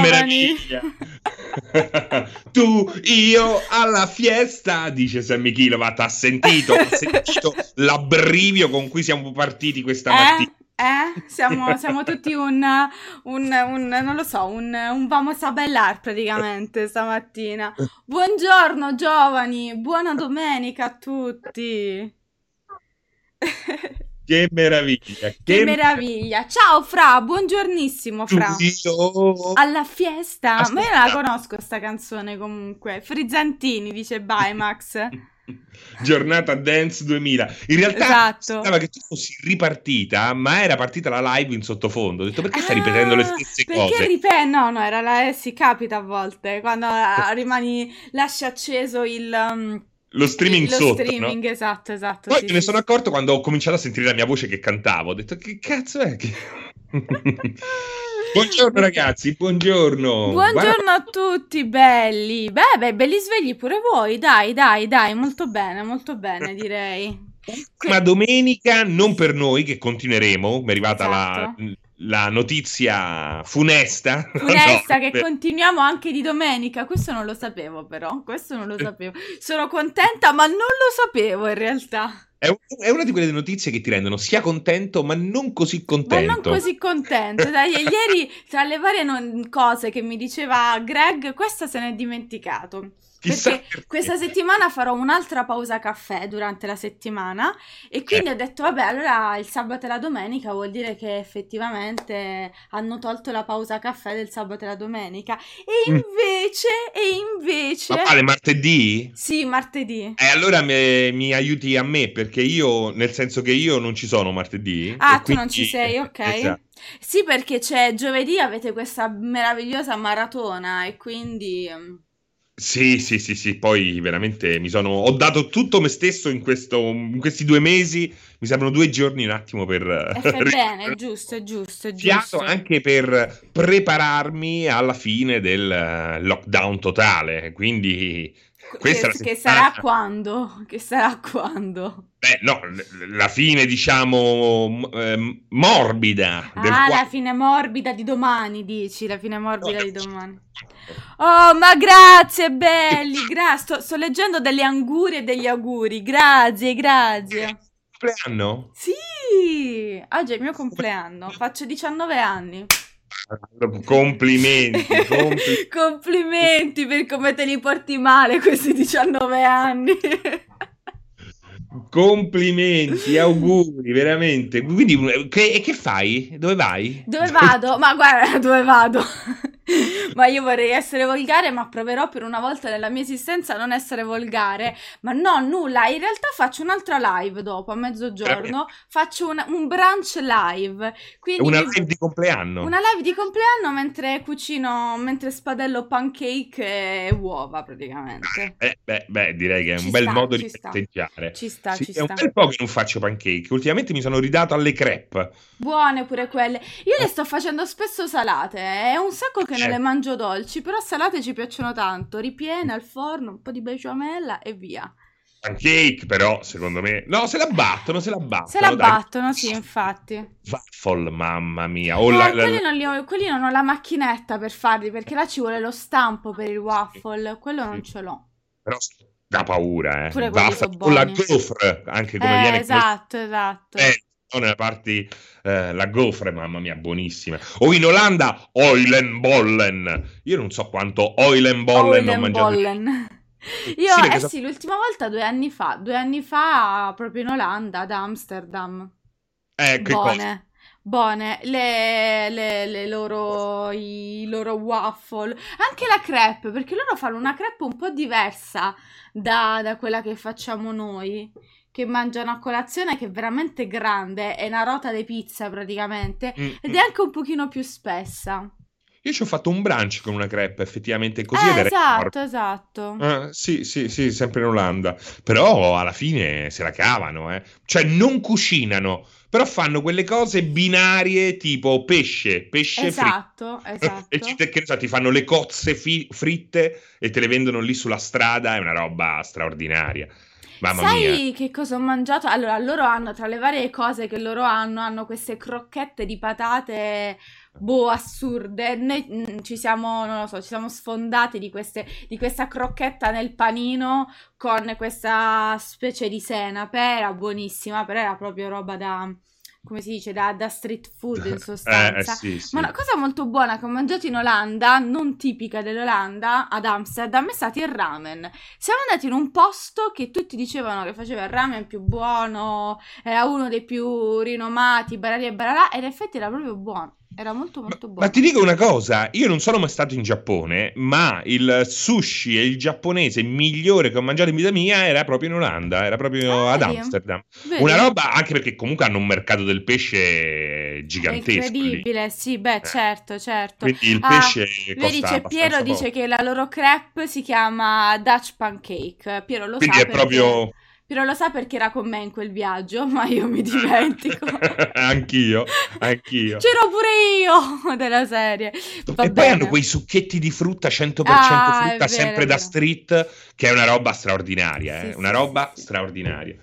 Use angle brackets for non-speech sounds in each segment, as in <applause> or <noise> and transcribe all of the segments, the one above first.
giovani. <laughs> tu, io alla fiesta, dice Sammy Kilovat. Ha sentito, ha sentito <laughs> l'abbrivio con cui siamo partiti questa Eh? mattina. Eh? Siamo, siamo tutti un, un, un- non lo so, un, un vamos a bailar praticamente stamattina. Buongiorno giovani, buona domenica a tutti. <laughs> Che meraviglia! Che meraviglia. Ciao Fra, buongiornissimo Fra. Io- Alla fiesta. Ma io la conosco sta canzone comunque. Frizzantini dice Bymax. <laughs> Giornata Dance 2000. In realtà Esatto. sembrava che tu fossi ripartita, ma era partita la live in sottofondo. Ho detto perché stai ripetendo le Ah, stesse perché cose? ripe- no, no, era la eh, si capita a volte quando ah, rimani lasci acceso il um, Lo streaming lo sotto, streaming, esatto, esatto. Poi sì, me ne sì, sono sì. accorto quando ho cominciato a sentire la mia voce che cantavo. Ho detto che cazzo è che... <laughs> buongiorno ragazzi, buongiorno. Buongiorno a tutti belli. Beh, beh, belli svegli pure voi. Dai, dai, dai, molto bene, molto bene, direi. Ma domenica, non per noi che continueremo, mi è arrivata la, Esatto. la notizia funesta. Funesta No, che per- continuiamo anche di domenica. Questo non lo sapevo, però. Questo non lo sapevo. Sono contenta, ma non lo sapevo in realtà. È, un- è una di quelle notizie che ti rendono sia contento, ma non così Ma contento. non così contento. Dai, <laughs> ieri, tra le varie non- cose che mi diceva Greg, questa se n'è dimenticato. Perché perché. questa settimana farò un'altra pausa caffè durante la settimana e quindi Eh. ho detto, vabbè, allora il sabato e la domenica vuol dire che effettivamente hanno tolto la pausa caffè del sabato e la domenica. E Mm. invece, e invece... Ma vale martedì? Sì, martedì. E allora mi, mi aiuti a me, perché io, nel senso che io non ci sono martedì. Ah, tu quindi- non ci sei, ok. Esatto. Sì, perché c'è giovedì avete questa meravigliosa maratona e quindi... Sì, sì, sì, sì, poi veramente mi sono... Ho dato tutto me stesso in, questo, in questi due mesi, mi sembrano due giorni un attimo per... E <laughs> fai bene, è giusto, è giusto, è giusto. anche per prepararmi alla fine del eh, lockdown totale, quindi questa che, che sarà quando? <laughs> Che sarà quando? Beh, no, la fine diciamo ehm, morbida Ah, la fine morbida di domani, dici, la fine morbida No, di domani. Oh, ma grazie, belli, grazie. Sto, sto leggendo delle angurie e degli auguri. Grazie, grazie. compleanno? Sì, oggi è il mio compleanno, faccio 19 anni. Complimenti, <laughs> compli- Complimenti per come te li porti male questi 19 anni. complimenti, auguri, veramente. Quindi, che, e che fai? Dove vai? Dove vado? Ma guarda, dove vado? <laughs> ma io vorrei essere volgare, ma proverò per una volta nella mia esistenza a non essere volgare. Ma no, nulla. In realtà faccio un'altra live dopo, a mezzogiorno. Faccio un, un brunch live. Quindi Una live di compleanno. una live di compleanno mentre cucino, mentre spadello pancake e uova praticamente. Eh, beh, beh, direi che è un Ci bel sta, modo ci di festeggiare. Ci sta, Sì, ci è un sta. bel po' che non faccio pancake. Ultimamente mi sono ridato alle crepe. Buone pure quelle. Io le sto facendo spesso salate. È un sacco che non Eh. le mangio dolci, però salate ci piacciono tanto. Ripiene al forno, un po' di besciamella e via. Pancake, però, secondo me. No, se la battono, se la battono. Se la dai. battono, sì, infatti. Waffle, mamma mia. O Eh, la- la- quelli, non li ho, quelli non ho la macchinetta per farli, perché là ci vuole lo stampo per il waffle. Quello non ce l'ho. Però da paura, eh. Pure so o la gaufre, anche come Eh, viene esatto, esatto. Eh, nelle parti eh, la gaufre, mamma mia, buonissima. O in Olanda, Eulenbollen. Io non so quanto Eulenbollen ho mangiato. <laughs> Io, Sì, eh so- sì, l'ultima volta due anni fa, due anni fa proprio in Olanda, ad Amsterdam. Eh, che cosa? Buone, buone, le, le- le loro, i loro waffle, anche la crepe, perché loro fanno una crepe un po' diversa da, da quella che facciamo noi, che mangiano a colazione, che è veramente grande, è una rota di pizza praticamente, Mm, ed mm. è anche un pochino più spessa. Io ci ho fatto un brunch con una crepe, effettivamente così. Eh, esatto, esatto. Eh, sì, sì, sì, sempre in Olanda. Però alla fine se la cavano, eh. Cioè non cucinano, però fanno quelle cose binarie tipo pesce, pesce fritto. Esatto, <laughs> esatto. E ci, che ne so, ti fanno le cozze fi- fritte e te le vendono lì sulla strada, è una roba straordinaria. Mamma Sai mia. che cosa ho mangiato? Allora, loro hanno tra le varie cose che loro hanno, hanno queste crocchette di patate boh, assurde. Noi mm, ci siamo, non lo so, ci siamo sfondati di, queste, di questa crocchetta nel panino con questa specie di senape. Era buonissima, però era proprio roba da come si dice, da, da street food in <laughs> sostanza. Eh, eh, sì, sì. Ma una cosa molto buona che ho mangiato in Olanda, non tipica dell'Olanda, ad Amsterdam, è stato il ramen. Siamo andati in un posto che tutti dicevano che faceva il ramen più buono, era uno dei più rinomati, barari e bararà, ed in effetti era proprio buono. Era molto molto buono. Ma ti dico una cosa, io non sono mai stato in Giappone, ma il sushi e il giapponese migliore che ho mangiato in vita mia era proprio in Olanda, era proprio ah, ad vedi? Amsterdam. Vedi? Una roba anche perché comunque hanno un mercato del pesce gigantesco lì. Incredibile, sì, beh, Eh. certo, certo. Quindi il Ah, pesce Vedi, costa c'è Piero dice poco. che la loro crepe si chiama Dutch Pancake. Piero lo Quindi sa è proprio Piero lo sa perché era con me in quel viaggio, <laughs> ma io mi dimentico. <laughs> anch'io, anch'io. C'ero pure io <laughs> della serie. Va e poi bene. hanno quei succhetti di frutta 100% Ah, frutta, vero, sempre da street, che è una roba straordinaria, Sì, eh? sì, una roba sì. straordinaria.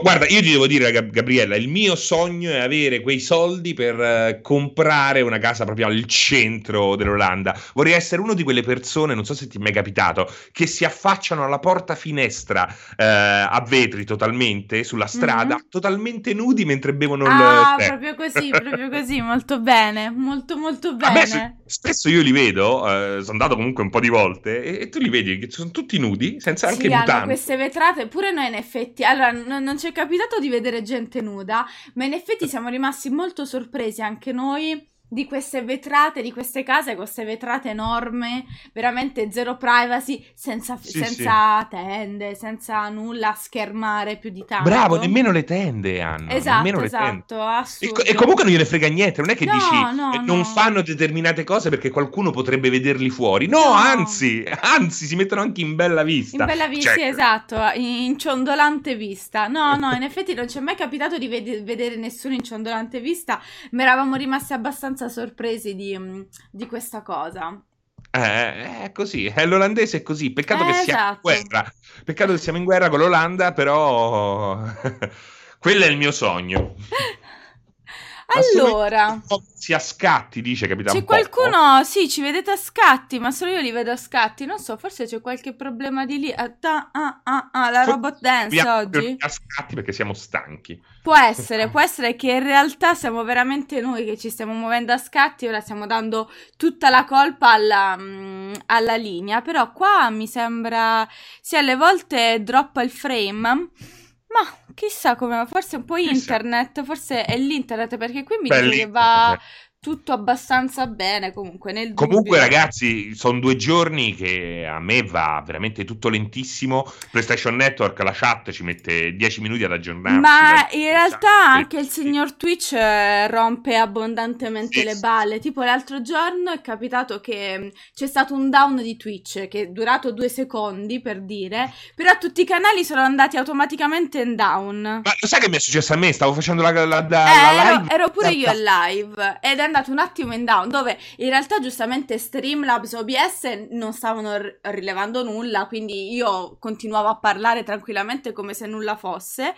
Guarda, io ti devo dire, Gab- Gabriella, il mio sogno è avere quei soldi per eh, comprare una casa proprio al centro dell'Olanda. Vorrei essere uno di quelle persone, non so se ti è mai capitato, che si affacciano alla porta finestra eh, a vetri totalmente sulla strada, Mhm. totalmente nudi mentre bevono Ah, il tè. proprio così, proprio <laughs> così, molto bene, molto molto bene. Spesso io li vedo, eh, sono andato comunque un po' di volte, e, e tu li vedi che sono tutti nudi, senza anche Sì, hanno mutande. queste vetrate, pure noi in effetti, allora non, non ci è capitato di vedere gente nuda, ma in effetti siamo rimasti molto sorpresi anche noi di queste vetrate, di queste case queste vetrate enormi, veramente zero privacy, senza, Sì, senza tende, senza nulla a schermare più di tanto. Bravo, nemmeno le tende hanno. Esatto, nemmeno le tende. esatto, E, assurdo. co- e comunque non gliene frega niente, non è che No, dici no, eh, no. non fanno determinate cose perché qualcuno potrebbe vederli fuori. No, No. anzi, anzi, si mettono anche in bella vista. In bella vista, Cioè, sì, esatto, in ciondolante vista. No, no, in effetti non ci è mai capitato di ved- vedere nessuno in ciondolante vista, ma eravamo rimasti abbastanza sorpresi di, mm, di questa cosa. Eh, è così, è l'olandese è così. Peccato Eh, che siamo in esatto. guerra. Peccato che siamo in guerra con l'Olanda, però <laughs> quello è il mio sogno. <laughs> Allora, Si a scatti, dice Capitan c'è qualcuno, sì, ci vedete a scatti, ma solo io li vedo a scatti. Non so, forse c'è qualche problema di lì. Ah, ah, ah, ah, la Forse robot dance oggi? a scatti perché siamo stanchi. Può essere, può essere che in realtà siamo veramente noi che ci stiamo muovendo a scatti, ora stiamo dando tutta la colpa alla, mm, alla linea, però qua mi sembra, sì, alle volte droppa il frame, ma chissà come, forse è un po' Chissà. internet, forse è l'internet, perché qui mi Beh, dice che va. Tutto abbastanza bene, comunque nel Comunque, dubbio. ragazzi, sono due giorni che a me va veramente tutto lentissimo. PlayStation Network, la chat ci mette 10 minuti ad aggiornarsi. Ma in realtà anche il signor Twitch eh, rompe abbondantemente Sì, le balle. Tipo l'altro giorno è capitato che mh, c'è stato un down di Twitch che è durato due secondi per dire, però tutti i canali sono andati automaticamente in down. Ma lo sai che mi è successo a me? Stavo facendo la, la- la- Eh, la ero, live. ero pure io in live ed è andato un attimo in down dove in realtà giustamente Streamlabs e OBS non stavano r- rilevando nulla quindi io continuavo a parlare tranquillamente come se nulla fosse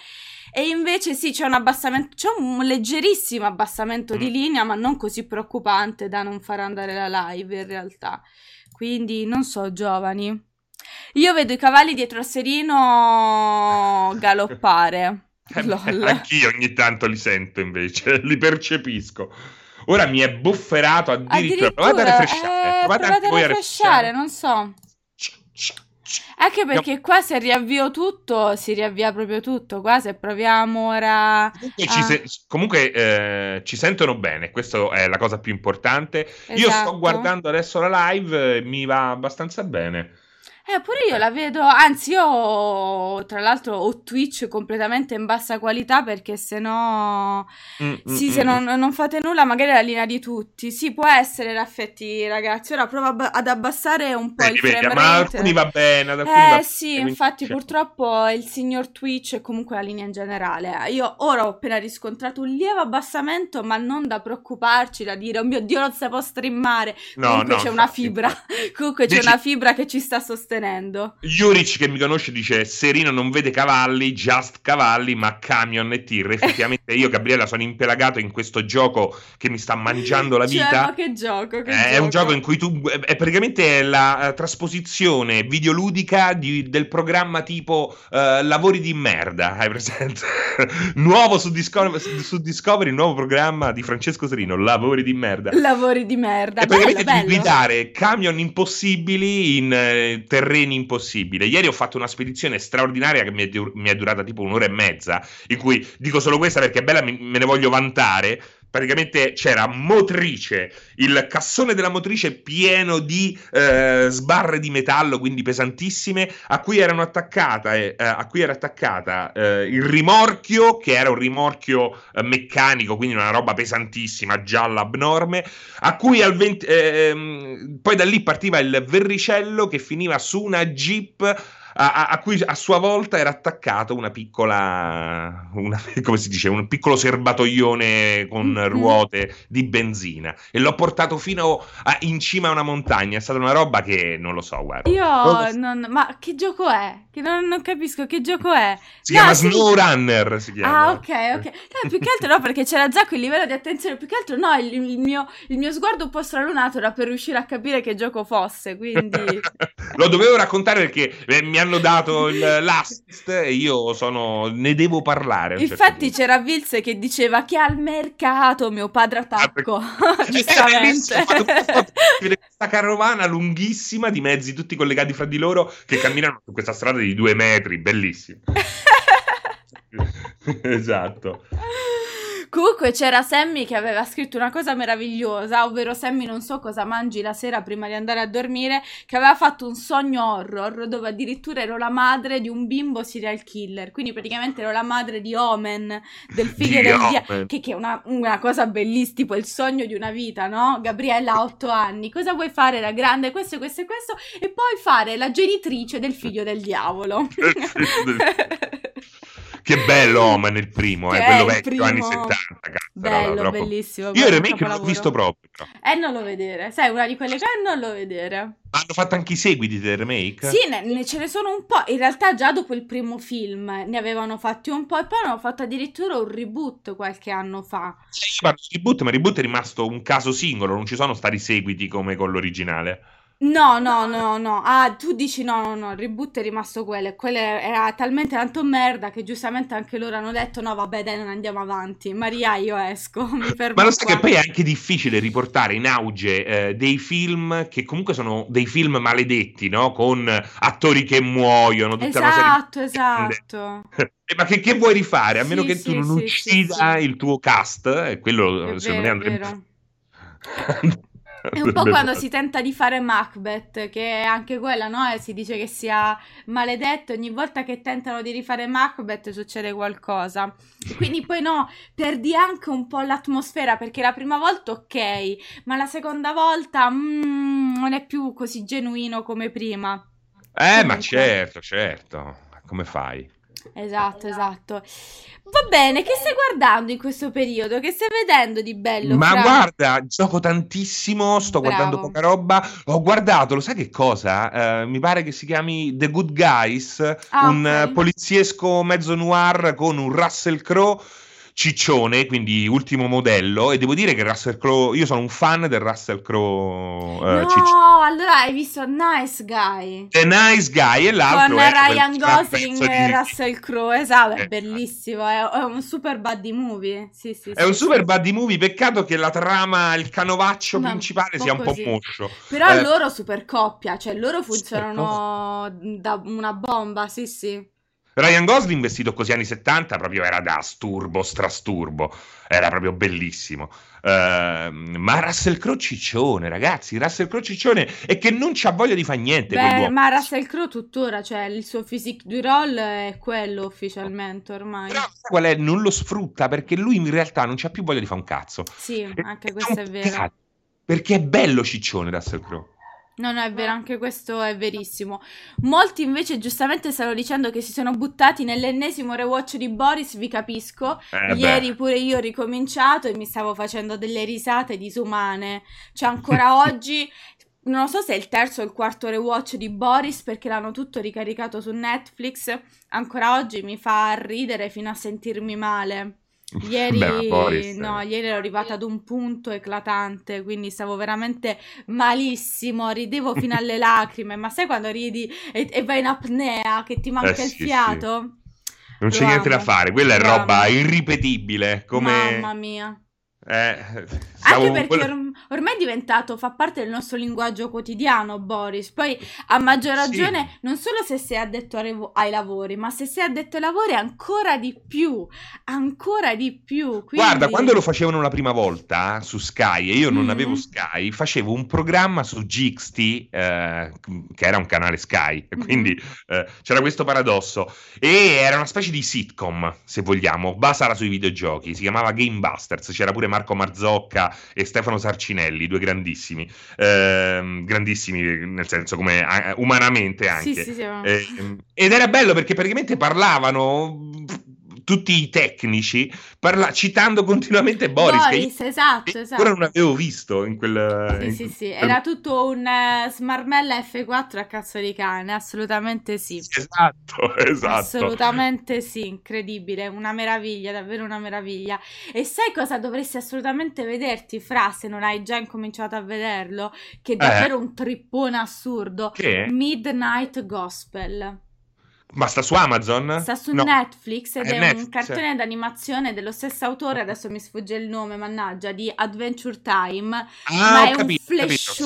e invece sì c'è un abbassamento c'è un leggerissimo abbassamento di Mm. linea ma non così preoccupante da non far andare la live in realtà quindi non so giovani io vedo i cavalli dietro al serino <laughs> galoppare Eh. Anch'io ogni tanto li sento invece, <laughs> li percepisco. Ora mi è bufferato addirittura. Provate a refresciare. eh, provate provate anche a a refresciare, non so. Anche perché qua se riavvio tutto, si riavvia proprio tutto. Qua se proviamo ora... Comunque, ci, Ah. se- comunque, eh, ci sentono bene, questa è la cosa più importante. Io Esatto. sto guardando adesso la live e mi va abbastanza bene. Eh, pure io la vedo, anzi io tra l'altro ho Twitch completamente in bassa qualità perché se no... Mm, Sì, mm, se mm, non, non fate nulla magari è la linea di tutti. Sì, può essere Raffetti, ragazzi. Ora provo ab- ad abbassare un po' Vedi, il vedi, frame ma rate. alcuni va bene, ad alcuni va Eh bene, sì, infatti cioè, purtroppo il signor Twitch e comunque la linea in generale. Io ora ho appena riscontrato un lieve abbassamento, ma non da preoccuparci, da dire oh mio Dio non si può streamare. No, comunque no, c'è una infatti, fibra, <laughs> comunque c'è Dici- una fibra che ci sta sostenendo. Sostenendo. Juric che mi conosce dice Serino non vede cavalli, just cavalli, ma camion e tir. Effettivamente io, Gabriella, sono impelagato in questo gioco che mi sta mangiando la Cioè, vita. ma che gioco, che è gioco. un gioco in cui tu è praticamente la eh, trasposizione videoludica di- del programma tipo eh, Lavori di merda. Hai presente? <laughs> nuovo su Discovery, su Discovery, nuovo programma di Francesco Serino, Lavori di merda. Lavori di merda. E Bello, praticamente bello. guidare camion impossibili in eh, terreni impossibili. Ieri ho fatto una spedizione straordinaria che mi è, mi è durata tipo un'ora e mezza, in cui dico solo questa perché è bella, me ne voglio vantare. Praticamente c'era motrice, il cassone della motrice pieno di eh, sbarre di metallo, quindi pesantissime, a cui attaccata, eh, a cui era attaccata eh, il rimorchio, che era un rimorchio eh, meccanico, quindi una roba pesantissima, gialla, abnorme, a cui al 20 ehm, poi da lì partiva il verricello che finiva su una jeep a, a- cui a sua volta era attaccato una piccola una- <laughs> come si dice un piccolo serbatoione con Mhm. ruote di benzina e l'ho portato fino a- in cima a una montagna è stata una roba che non lo so guarda Io non... Ma che gioco è? Che non, non capisco che gioco è. si No, chiama sì. SnowRunner si chiama Ah, ok, ok. No, più che altro no, perché c'era già quel livello di attenzione. Più che altro no, il, il mio, il mio sguardo un po' stralunato era per riuscire a capire che gioco fosse. Quindi. <laughs> Lo dovevo raccontare perché eh, mi hanno dato il- l'assist e io sono, ne devo parlare. certo Infatti punto. c'era Vilse che diceva che al mercato mio padre attacco. Eh, <laughs> Giustamente. <laughs> Questa carovana lunghissima di mezzi tutti collegati fra di loro che camminano su questa strada di due metri, bellissimo. <laughs> <laughs> esatto. Comunque c'era Sammy che aveva scritto una cosa meravigliosa, ovvero Sammy non so cosa mangi la sera prima di andare a dormire, che aveva fatto un sogno horror dove addirittura ero la madre di un bimbo serial killer, quindi praticamente ero la madre di Omen, del figlio del dia- Omen. che, che è una, una cosa bellissima, tipo il sogno di una vita, no? Gabriella ha otto anni, cosa vuoi fare da grande? Questo, questo e questo, e poi fare la genitrice del figlio del diavolo. Che bello Omen il primo, eh, quello vecchio, primo. anni 70. Cazzo, Bello, troppo- bellissimo. Io il remake l'ho capolavoro. visto proprio. però. E non lo vedere, sai, una di quelle che non lo vedere. Ma hanno fatto anche i seguiti del remake? Sì, ne, ne- ce ne sono un po'. In realtà, già dopo il primo film ne avevano fatti un po', e poi hanno fatto addirittura un reboot qualche anno fa. Sì, di reboot, ma il reboot è rimasto un caso singolo, non ci sono stati seguiti come con l'originale. No, no, no, no. Ah, tu dici no, no, no. Il reboot è rimasto quello. Quello era talmente tanto merda che giustamente anche loro hanno detto: no, vabbè, dai, non andiamo avanti. Maria, io esco. <laughs> Mi fermo. Ma lo sai che poi è anche difficile riportare in auge eh, dei film che comunque sono dei film maledetti, no? Con attori che muoiono, tutta una Esatto, serie di leggende. esatto. <laughs> Eh, Ma che, che vuoi rifare? A meno Sì, che tu sì, non sì, uccida il tuo cast, e quello È secondo vero, me andrebbe... <laughs> È un po' quando si tenta di fare Macbeth, che anche quella, no? Si dice che sia maledetto, ogni volta che tentano di rifare Macbeth succede qualcosa. Quindi poi no, perdi anche un po' l'atmosfera, perché la prima volta ok, ma la seconda volta mm, non è più così genuino come prima. Eh, ma Comunque. certo, certo. Come fai? Esatto, esatto. Va bene, che stai guardando in questo periodo? Che stai vedendo di bello? Ma Fra? guarda, gioco tantissimo, sto guardando Bravo. poca roba. Ho guardato, lo sai che cosa? Eh, mi pare che si chiami The Good Guys, Ah, un ok. eh, poliziesco mezzo noir con un Russell Crowe ciccione, quindi ultimo modello. E devo dire che Russell Crowe, io sono un fan del Russell Crowe eh, No, ciccione. allora hai visto Nice Guy. The Nice Guy e l'altro Con è Ryan quel Gosling e di- Russell Crowe, esatto, è Eh. bellissimo, è, è un super buddy movie. Sì, sì, È sì, un super buddy movie, peccato che la trama, il canovaccio Ma principale un sia un po' moscio. Però Eh, loro super coppia, cioè loro funzionano da una bomba, sì, sì. Ryan Gosling vestito così anni 70 proprio era da sturbo, strasturbo, era proprio bellissimo. Ehm, ma Russell Crowe ciccione, ragazzi, Russell Crowe ciccione e che non c'ha voglia di fare niente Beh, ma Russell Crowe tuttora, cioè il suo physique du role è quello ufficialmente ormai. Però qual è? Non lo sfrutta perché lui in realtà non c'ha più voglia di fare un cazzo. Sì, E- anche ed questo è vero. Perché è bello ciccione Russell Crowe. No, no, è vero, anche questo è verissimo. Molti invece giustamente stanno dicendo che si sono buttati nell'ennesimo rewatch di Boris, vi capisco. Eh, Ieri beh. pure io ho ricominciato e mi stavo facendo delle risate disumane. Cioè, ancora <laughs> oggi non so se è il terzo o il quarto rewatch di Boris perché l'hanno tutto ricaricato su Netflix. Ancora oggi mi fa ridere fino a sentirmi male. Ieri, <laughs> Beh, Boris, no, eh. ieri ero arrivata ad un punto eclatante, quindi stavo veramente malissimo, ridevo fino alle <laughs> lacrime, ma sai quando ridi e, e vai in apnea, che ti manca Eh, il sì, fiato? Non c'è Lo niente da amo. fare, quella è Lo roba amo. irripetibile. Come... Mamma mia. Eh, Anche perché quello- orm- ormai è diventato, fa parte del nostro linguaggio quotidiano, Boris. Poi a maggior Sì. ragione, non solo se sei addetto ai, ai lavori, ma se sei addetto ai lavori ancora di più, ancora di più. Quindi... Guarda, quando lo facevano la prima volta su Sky e io non Mhm. avevo Sky, facevo un programma su GXT, eh, che era un canale Sky, Mhm. quindi eh, c'era questo paradosso. E era una specie di sitcom, se vogliamo, basata sui videogiochi. Si chiamava Game Busters, c'era pure Marco Marzocca e Stefano Sarcinelli, due grandissimi, ehm, grandissimi nel senso come eh, umanamente anche. Sì, sì, sì. Eh, ed era bello perché praticamente parlavano tutti i tecnici parla- citando continuamente Boris, io Boris, esatto, che esatto. ancora non avevo visto in quel Sì, in sì, sì, quel- era tutto un eh, smarmella F4 a cazzo di cane, assolutamente sì. esatto <laughs> esatto Assolutamente sì, incredibile, una meraviglia, davvero una meraviglia. E sai cosa dovresti assolutamente vederti, Fra, se non hai già incominciato a vederlo? Che è davvero un trippone assurdo. che Midnight Gospel. Ma sta su Amazon Sta su No. Netflix ed È è, un Netflix, cartone d'animazione dello stesso autore, adesso mi sfugge il nome, mannaggia, di Adventure Time. ah ma è capito, un capito, sì,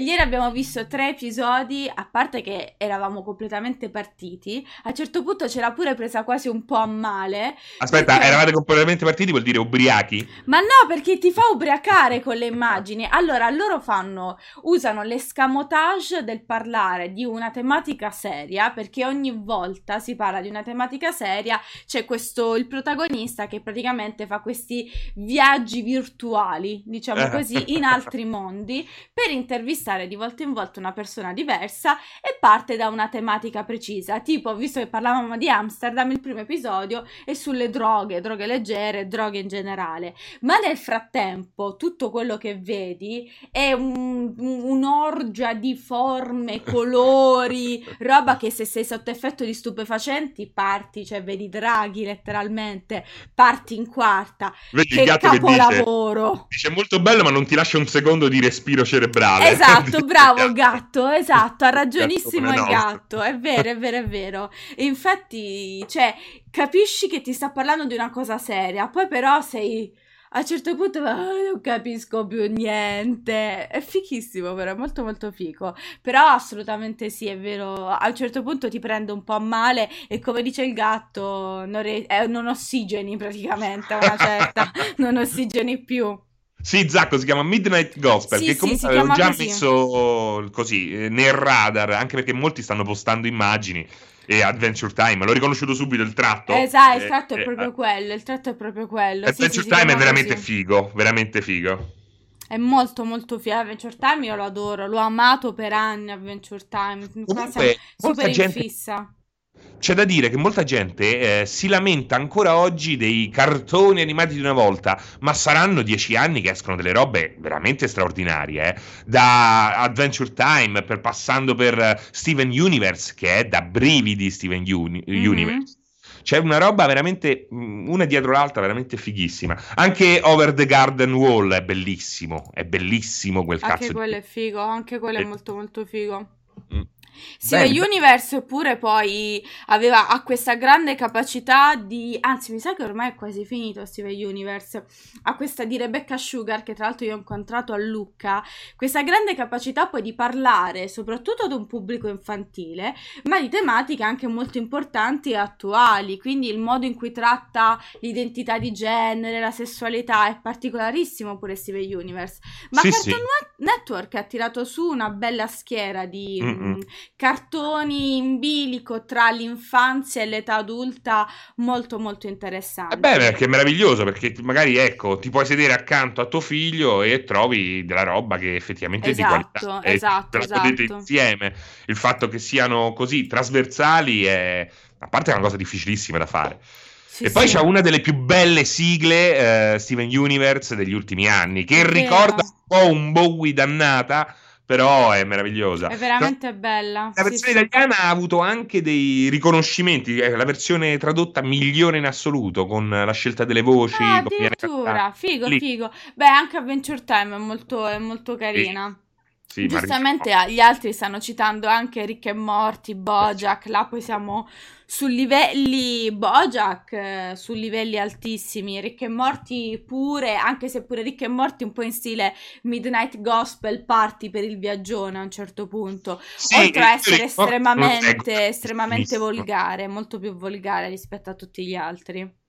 Ieri abbiamo visto tre episodi, a parte che eravamo completamente partiti. A un certo punto c'era pure presa quasi un po' a male. aspetta perché- eravate completamente partiti vuol dire ubriachi Ma no, perché ti fa ubriacare con le immagini. Allora, loro fanno, usano l'escamotage del parlare di una tematica seria, perché ogni volta si parla di una tematica seria, c'è questo, il protagonista che praticamente fa questi viaggi virtuali, diciamo Eh. così, in <laughs> altri mondi, per intervistare di volta in volta una persona diversa e parte da una tematica precisa. Tipo, visto che parlavamo di Amsterdam, il primo episodio è sulle droghe, droghe leggere, droghe in generale. Ma nel frattempo, tutto quello che vedi è un- un'orgia di forme, colori, roba che se sei sotto effetto di stupefacenti parti, cioè vedi draghi letteralmente, parti in quarta. vedi il Che gatto che dice capolavoro! dice molto bello ma non ti lascia un secondo di respiro cerebrale Esatto, <laughs> bravo gatto, esatto, ha ragionissimo il gatto, è vero, è vero, è vero. E <laughs> infatti, cioè, capisci che ti sta parlando di una cosa seria, poi però sei a un certo punto "Ah, non capisco più niente. È fichissimo, però è molto molto fico. Però assolutamente sì, è vero, a un certo punto ti prende un po' a male e come dice il gatto, non, re- eh, non ossigeni praticamente una certa, <laughs> non ossigeni più. Sì, Zacco si chiama Midnight Gospel, Sì, che sì, comunque si avevo già così. messo così eh, nel radar, anche perché molti stanno postando immagini e Adventure Time, l'ho riconosciuto subito il tratto. Esatto, il Eh, tratto è eh, proprio quello, il tratto è proprio quello. Sì, sì, Adventure si Time è veramente così. figo, veramente figo. È molto molto fiero. Adventure Time io lo adoro, l'ho amato per anni Adventure Time. Comunque, molta super in gente fissa. C'è da dire che molta gente eh, si lamenta ancora oggi dei cartoni animati di una volta, ma saranno dieci anni che escono delle robe veramente straordinarie, eh. da Adventure Time per passando per eh, Steven Universe, che è da brividi Steven Uni- Mhm. Universe. C'è una roba veramente, mm, una dietro l'altra, veramente fighissima. Anche Over the Garden Wall è bellissimo, è bellissimo quel Anche cazzo di- quello è figo, anche quello è Eh. molto molto figo. Mm. Steven Bello. Universe pure poi aveva ha questa grande capacità di anzi mi sa che ormai è quasi finito Steven Universe ha questa di Rebecca Sugar che tra l'altro io ho incontrato a Lucca questa grande capacità poi di parlare soprattutto ad un pubblico infantile ma di tematiche anche molto importanti e attuali quindi il modo in cui tratta l'identità di genere la sessualità è particolarissimo pure Steven Universe ma Sì, Cartoon sì. Net- Network ha tirato su una bella schiera di Mm-mm. Cartoni in bilico tra l'infanzia e l'età adulta molto molto interessanti. Eh beh, perché è meraviglioso, perché magari ecco, ti puoi sedere accanto a tuo figlio e trovi della roba che effettivamente è di Esatto, qualità e esatto, te la godete esatto. insieme. Il fatto che siano così trasversali è, a parte è una cosa difficilissima da fare. Sì, e poi sì. c'è una delle più belle sigle eh, Steven Universe degli ultimi anni, che ricorda un po' un Bowie dannata, però è meravigliosa. È veramente no, bella. La versione sì, italiana sì. ha avuto anche dei riconoscimenti, la versione tradotta migliore in assoluto, con la scelta delle voci. Ah, addirittura, figo, Lì. figo. Beh, anche Adventure Time è molto, è molto carina. Sì. Sì, Giustamente ma... gli altri stanno citando anche Rick e Morty, Bojack, là poi siamo su livelli Bojack, eh, su livelli altissimi, Rick e Morty pure, anche se pure Rick e Morty un po' in stile Midnight Gospel Party per il viaggione a un certo punto, sì, oltre a essere estremamente, estremamente volgare, molto più volgare rispetto a tutti gli altri.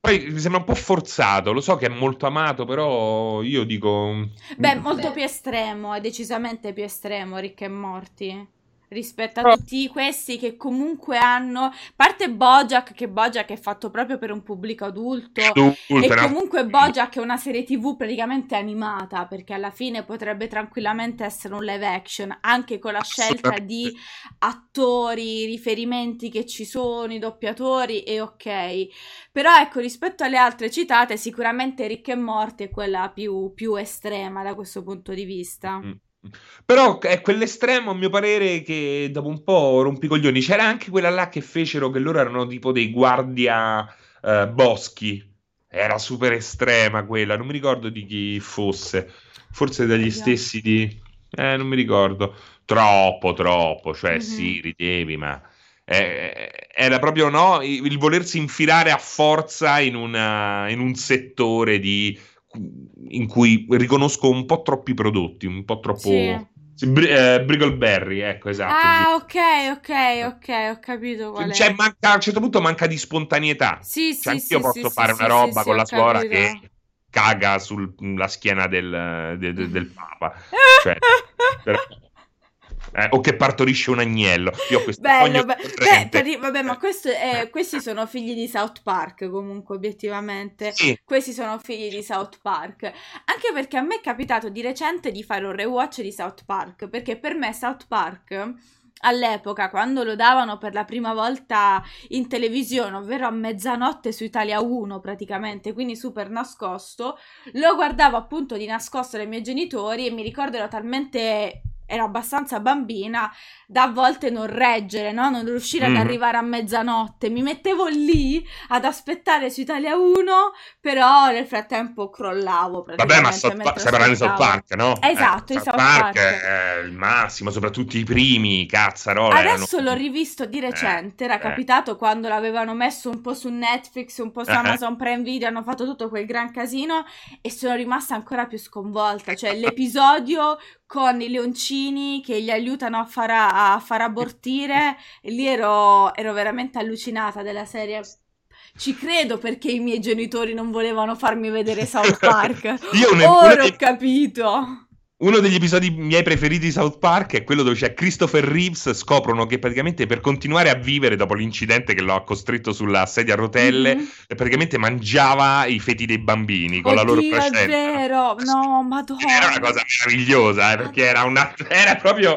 Poi mi sembra un po' forzato, lo so che è molto amato, però io dico... Beh, molto più estremo, è decisamente più estremo Rick e Morty rispetto a tutti questi che comunque hanno parte Bojack che Bojack è fatto proprio per un pubblico adulto e comunque Bojack è una serie tv praticamente animata perché alla fine potrebbe tranquillamente essere un live action anche con la scelta di attori riferimenti che ci sono i doppiatori e ok. Però ecco rispetto alle altre citate sicuramente Rick e Morty è quella più, più estrema da questo punto di vista. Mm. Però è quell'estremo, a mio parere, che dopo un po' rompi i coglioni. C'era anche quella là che fecero che loro erano tipo dei guardia eh, boschi. Era super estrema quella, non mi ricordo di chi fosse. Forse dagli stessi di... Eh, non mi ricordo. Troppo, troppo. Cioè, mm-hmm. sì, ridevi, ma... Eh, era proprio no, il volersi infilare a forza in, una, in un settore di in cui riconosco un po' troppi prodotti, un po' troppo... Sì. Sì, Br- eh, Briggleberry, ecco, esatto. Ah, ok, ok, ok, ho capito qual cioè, manca, a un certo punto manca di spontaneità. Sì, cioè, sì, io sì, posso sì, fare una roba con la suora che caga sulla schiena del, del, del, del Papa. <laughs> Cioè, però, eh, o che partorisce un agnello. Io ho questo Bello, beh, beh, per, vabbè, ma è, questi sono figli di South Park comunque, obiettivamente. Sì. Questi sono figli di South Park. Anche perché a me è capitato di recente di fare un rewatch di South Park, perché per me South Park all'epoca, quando lo davano per la prima volta in televisione, ovvero a mezzanotte su Italia 1 praticamente, quindi super nascosto, lo guardavo appunto di nascosto dai miei genitori e mi ricordo ero talmente ero abbastanza bambina da a volte non reggere, no? non riuscire mm. ad arrivare a mezzanotte. Mi mettevo lì ad aspettare su Italia 1, però nel frattempo crollavo. Vabbè, ma so, stai parlando di South Park, no? Esatto, eh, South Park, Park. è il massimo, soprattutto i primi, cazzarola. Adesso erano... l'ho rivisto di recente, eh, era eh. capitato quando l'avevano messo un po' su Netflix, un po' su Amazon Prime Video, hanno fatto tutto quel gran casino e sono rimasta ancora più sconvolta. Cioè, <laughs> l'episodio con i leoncini che gli aiutano a far, a far abortire e <laughs> lì ero, ero veramente allucinata della serie ci credo perché i miei genitori non volevano farmi vedere South Park. <laughs> Io ne, Ora ho capito. Uno degli episodi miei preferiti di South Park è quello dove c'è Christopher Reeves, scoprono che praticamente per continuare a vivere dopo l'incidente che lo ha costretto sulla sedia a rotelle, mm-hmm. praticamente mangiava i feti dei bambini con Oddio, la loro placenta. è vero, no, madonna. Era una cosa meravigliosa, eh, perché era una era proprio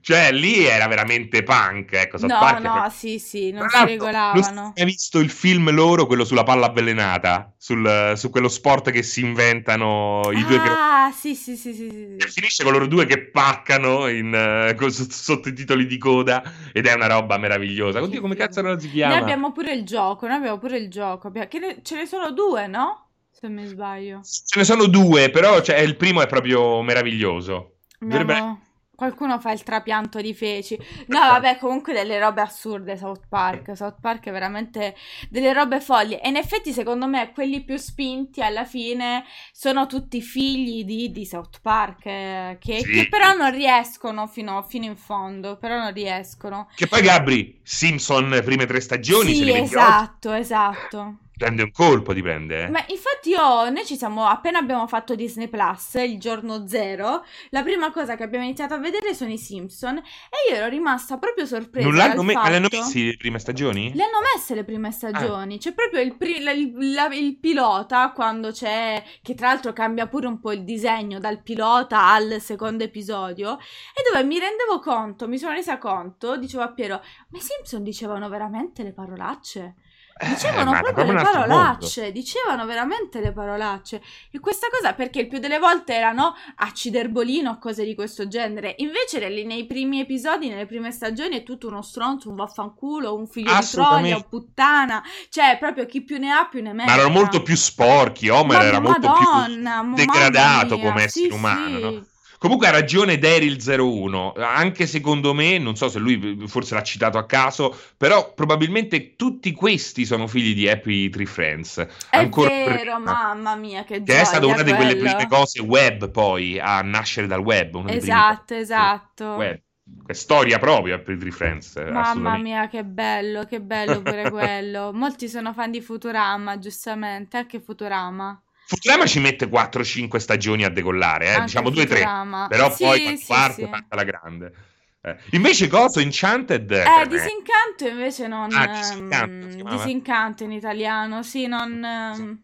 cioè lì era veramente punk, ecco, South no, Park. No, sì, sì, non si regolavano. Hai visto il film loro, quello sulla palla avvelenata, sul, su quello sport che si inventano i ah, due Ah, sì, sì, sì, sì e finisce con loro due che paccano in, uh, sotto i titoli di coda ed è una roba meravigliosa. Oddio, come cazzo non si chiama? Noi abbiamo pure il gioco, noi abbiamo pure il gioco. Ne... Ce ne sono due, no? Se mi sbaglio. Ce ne sono due, però cioè, il primo è proprio meraviglioso. Abbiamo... Dovrebbe Qualcuno fa il trapianto di feci. No, vabbè, comunque delle robe assurde South Park. South Park è veramente delle robe folli. E in effetti, secondo me, quelli più spinti alla fine sono tutti figli di, di South Park. Eh, che, sì. che, però non riescono fino, fino, in fondo. Però non riescono. Che poi, Gabri, Simpson, prime tre stagioni. Sì, esatto, esatto prende un colpo, ti prende. Eh? Ma infatti io, noi ci siamo, appena abbiamo fatto Disney Plus, il giorno zero, la prima cosa che abbiamo iniziato a vedere sono i Simpson e io ero rimasta proprio sorpresa. Non l'hanno me- fatto... l'hanno messi le prime stagioni? Le hanno messe le prime stagioni, ah. c'è proprio il, pri- la, la, il, pilota quando c'è, che tra l'altro cambia pure un po' il disegno dal pilota al secondo episodio, e dove mi rendevo conto, mi sono resa conto, dicevo a Piero, ma i Simpson dicevano veramente le parolacce? Dicevano Eh, proprio le parolacce, dicevano veramente le parolacce. E questa cosa perché il più delle volte erano acciderbolino o cose di questo genere. Invece lì nei primi episodi, nelle prime stagioni, è tutto uno stronzo, un vaffanculo, un figlio di troia, un puttana. Cioè, proprio chi più ne ha più ne metta. Ma erano molto più sporchi, Homer Ma- era molto Madonna, più degradato come sì, essere umano. no? Comunque ha ragione Daryl01, anche secondo me, non so se lui forse l'ha citato a caso, però probabilmente tutti questi sono figli di Happy Tree Friends. È Ancora vero, prima. mamma mia, che Che è stata una di quelle quello. prime cose web poi a nascere dal web. Esatto, esatto. web. È storia proprio Happy Tree Friends. Mamma mia, che bello, che bello pure <laughs> quello. Molti sono fan di Futurama, giustamente, anche Futurama. Futurama ci mette 4-5 stagioni a decollare, eh, diciamo 2-3. Futurama. Però Sì, poi sì, parte sì. fatta la grande. Eh, Invece coso Enchanted Eh, Disincanto invece non... Ah, Disincanto si chiamava? Disincanto in italiano, sì, non... ehm,